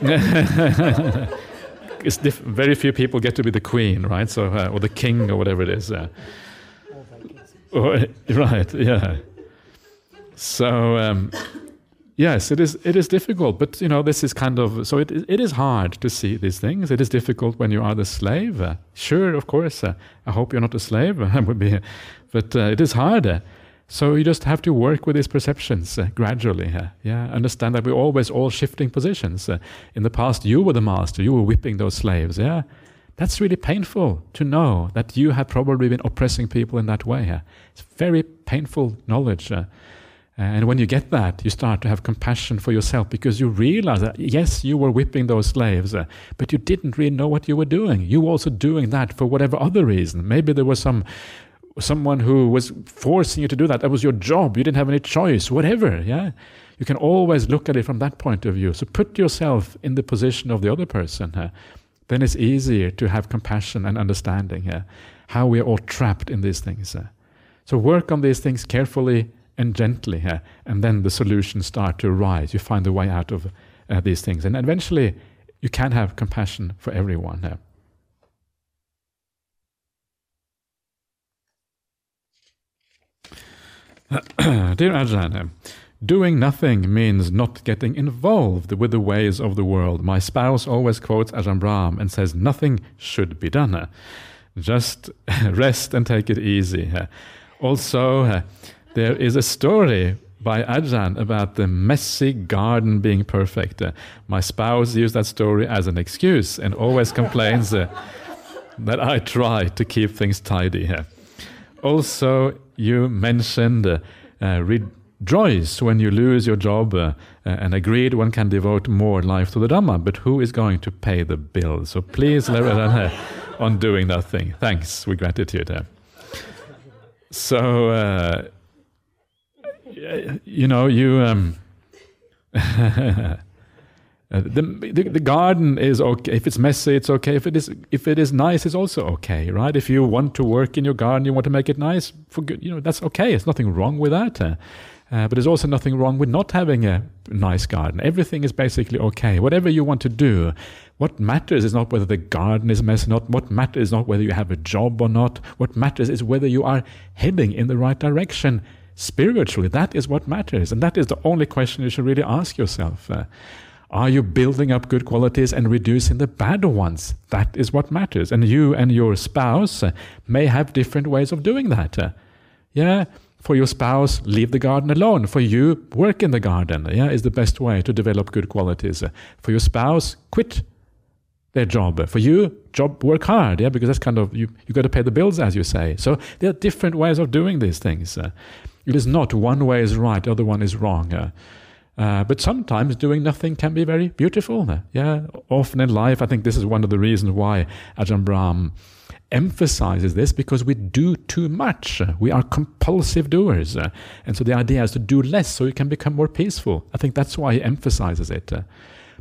it's diff- very few people get to be the queen, right? So, uh, or the king, or whatever it is. Uh. Right. Yeah. So. Um, yes, it is. It is difficult, but you know, this is kind of so. It it is hard to see these things. It is difficult when you are the slave. Sure, of course. Uh, I hope you're not a slave. (laughs) I would be, but uh, it is harder. So you just have to work with these perceptions uh, gradually. Uh, yeah, understand that we're always all shifting positions. Uh, in the past, you were the master, you were whipping those slaves. Yeah, that's really painful to know that you have probably been oppressing people in that way. It's very painful knowledge. Uh, and when you get that, you start to have compassion for yourself because you realize that, yes, you were whipping those slaves, uh, but you didn't really know what you were doing. You were also doing that for whatever other reason. Maybe there was some someone who was forcing you to do that. That was your job. You didn't have any choice, whatever. Yeah. You can always look at it from that point of view. So put yourself in the position of the other person. Then it's easier to have compassion and understanding uh, how we are all trapped in these things. Uh. So work on these things carefully and gently, uh, and then the solutions start to arise. You find the way out of uh, these things, and eventually you can have compassion for everyone. Uh. (clears throat) Dear Ajahn, doing nothing means not getting involved with the ways of the world. My spouse always quotes Ajahn Brahm and says nothing should be done. Just (laughs) rest and take it easy. Also, there is a story by Ajahn about the messy garden being perfect. my spouse used that story as an excuse and always complains that I try to keep things tidy. Also, you mentioned uh, uh, rejoice when you lose your job uh, and agreed one can devote more life to the Dhamma, but who is going to pay the bill? So please let us (laughs) on doing that thing. Thanks, with gratitude. So, uh, you know, you. Um, (laughs) Uh, the, the, the garden is okay if it's messy. It's okay if it is if it is nice. It's also okay, right? If you want to work in your garden, you want to make it nice. For good, you know that's okay. There's nothing wrong with that. Uh, uh, but there's also nothing wrong with not having a nice garden. Everything is basically okay. Whatever you want to do, what matters is not whether the garden is messy or not. What matters is not whether you have a job or not. What matters is whether you are heading in the right direction spiritually. That is what matters, and that is the only question you should really ask yourself. Uh, are you building up good qualities and reducing the bad ones? That is what matters. And you and your spouse may have different ways of doing that. Yeah, for your spouse, leave the garden alone. For you, work in the garden. Yeah, is the best way to develop good qualities. For your spouse, quit their job. For you, job work hard. Yeah, because that's kind of you. You got to pay the bills, as you say. So there are different ways of doing these things. It is not one way is right, the other one is wrong. Uh, but sometimes doing nothing can be very beautiful. Yeah, often in life, I think this is one of the reasons why Ajahn Brahm emphasizes this because we do too much. We are compulsive doers. And so the idea is to do less so you can become more peaceful. I think that's why he emphasizes it.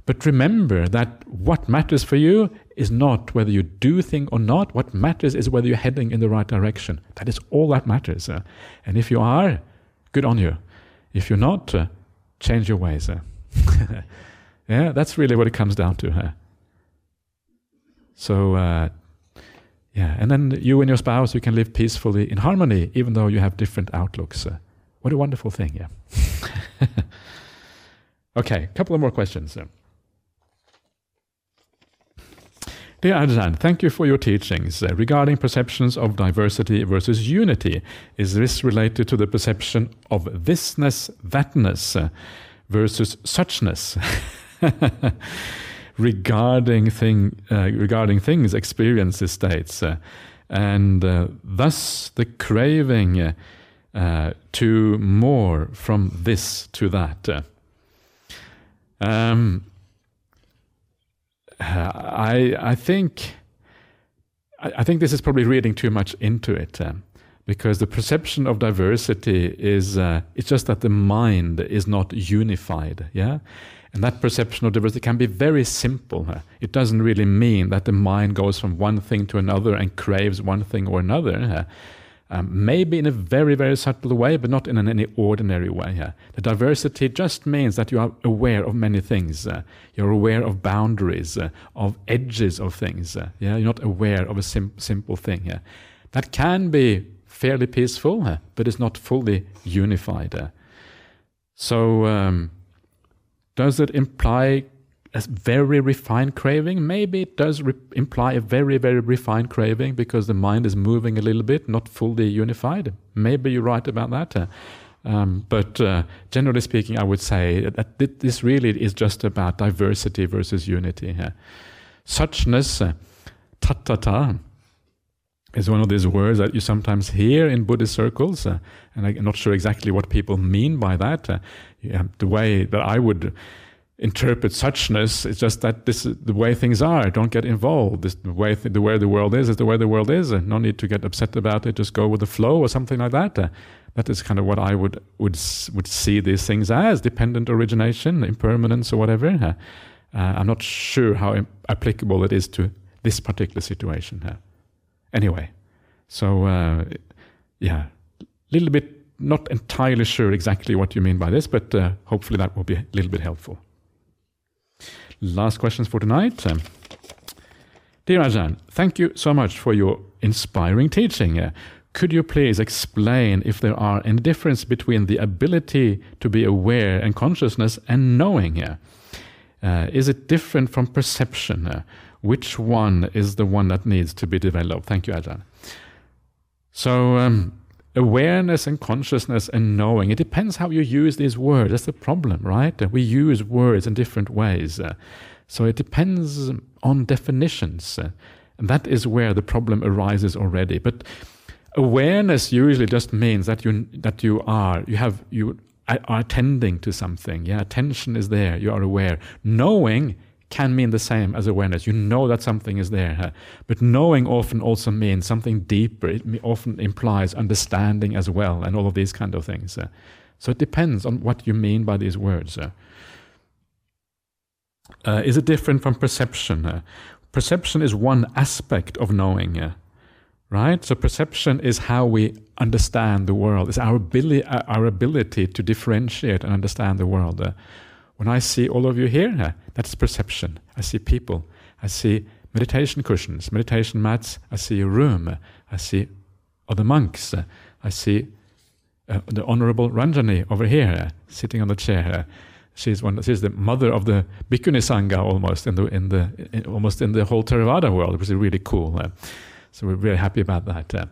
But remember that what matters for you is not whether you do thing or not. What matters is whether you're heading in the right direction. That is all that matters. And if you are, good on you. If you're not, change your ways. (laughs) Yeah, that's really what it comes down to. So, uh, yeah, and then you and your spouse, you can live peacefully in harmony, even though you have different outlooks. Uh, what a wonderful thing, yeah. (laughs) okay, a couple of more questions. Dear Ajahn, thank you for your teachings. Uh, regarding perceptions of diversity versus unity, is this related to the perception of thisness, thatness uh, versus suchness? (laughs) regarding thing, uh, regarding things, experiences, states, uh, and uh, thus the craving to more from this to that. Um, I I think I, think this is probably reading too much into it. Um, because the perception of diversity is uh, it's just that the mind is not unified yeah and that perception of diversity can be very simple it doesn't really mean that the mind goes from one thing to another and craves one thing or another um, maybe in a very, very subtle way, but not in an, any ordinary way. The diversity just means that you are aware of many things. Uh, you're aware of boundaries, uh, of edges of things. Uh, yeah, you're not aware of a sim- simple thing. Yeah. That can be fairly peaceful, but it's not fully unified. So, um, does it imply a very refined craving. Maybe it does re- imply a very, very refined craving because the mind is moving a little bit, not fully unified. Maybe you're right about that. Um, but uh, generally speaking, I would say that this really is just about diversity versus unity. Suchness, tattata, is one of these words that you sometimes hear in Buddhist circles, uh, and I'm not sure exactly what people mean by that. Uh, yeah, the way that I would interpret suchness is just that this is the way things are. Don't get involved. This, the way th- the way the world is is the way the world is, and no need to get upset about it. Just go with the flow or something like that. Uh, that is kind of what I would would would see these things as dependent origination, impermanence, or whatever. Uh, uh I'm not sure how Im- applicable it is to this particular situation. Uh, anyway, so uh, yeah, a little bit not entirely sure exactly what you mean by this, but uh, hopefully that will be a little bit helpful. Last questions for tonight. Um, Dear Ajahn, thank you so much for your inspiring teaching. Uh, could you please explain if there are any difference between the ability to be aware and consciousness and knowing? Uh, is it different from perception? Which one is the one that needs to be developed? Thank you, Ajahn. So, um, awareness and consciousness and knowing, it depends how you use these words. That's the problem, right? We use words in different ways. So, it depends on definitions. And that is where the problem arises already. But awareness usually just means that you that you are you have you are attending to something yeah attention is there you are aware knowing can mean the same as awareness you know that something is there but knowing often also means something deeper it often implies understanding as well and all of these kind of things so it depends on what you mean by these words. Uh, is it different from perception perception is one aspect of knowing right? So perception is how we understand the world. It's our ability, our ability to differentiate and understand the world. When I see all of you here, that's perception. I see people. I see meditation cushions, meditation mats. I see a room. I see other monks. I see uh, the Honorable Ranjani over here, sitting on the chair. She's one. She's the mother of the Bhikkhuni Sangha, almost in the in the in, almost in the whole Theravada world, which is really cool. Uh, so we're very happy about that. Uh,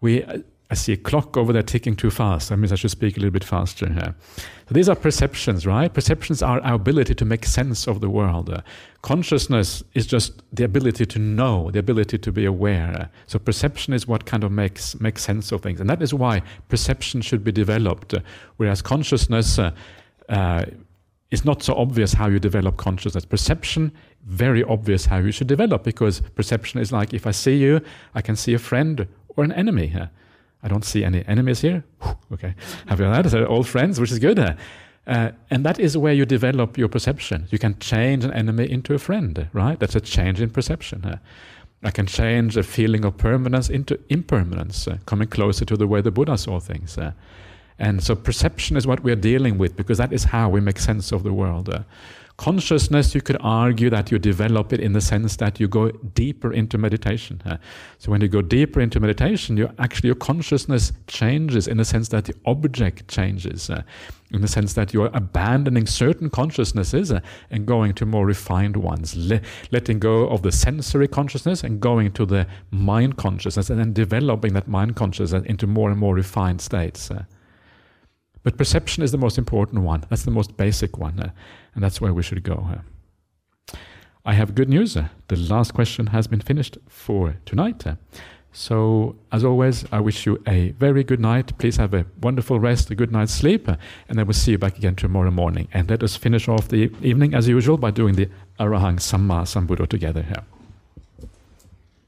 we, I see a clock over there ticking too fast. That means I should speak a little bit faster here. So these are perceptions, right? Perceptions are our ability to make sense of the world. Consciousness is just the ability to know, the ability to be aware. So perception is what kind of makes makes sense of things, and that is why perception should be developed. Whereas consciousness uh, uh, it's not so obvious how you develop consciousness. Perception, very obvious how you should develop because perception is like if I see you, I can see a friend or an enemy. I don't see any enemies here. okay, have you that? So all friends, which is good. Uh, and that is where you develop your perception. You can change an enemy into a friend, right? That's a change in perception. Uh, I can change a feeling of permanence into impermanence, uh, coming closer to the way the Buddha saw things. Uh, and so perception is what we are dealing with because that is how we make sense of the world. Consciousness, you could argue that you develop it in the sense that you go deeper into meditation. So when you go deeper into meditation, you actually your consciousness changes in the sense that the object changes, in the sense that you're abandoning certain consciousnesses and going to more refined ones, Le- letting go of the sensory consciousness and going to the mind consciousness, and then developing that mind consciousness into more and more refined states. But perception is the most important one. That's the most basic one, uh, and that's where we should go. Uh. I have good news. Uh, the last question has been finished for tonight. Uh. So, as always, I wish you a very good night. Please have a wonderful rest, a good night's sleep, uh, and then we'll see you back again tomorrow morning. And let us finish off the evening, as usual, by doing the Arahang Samma Sambuddha together here.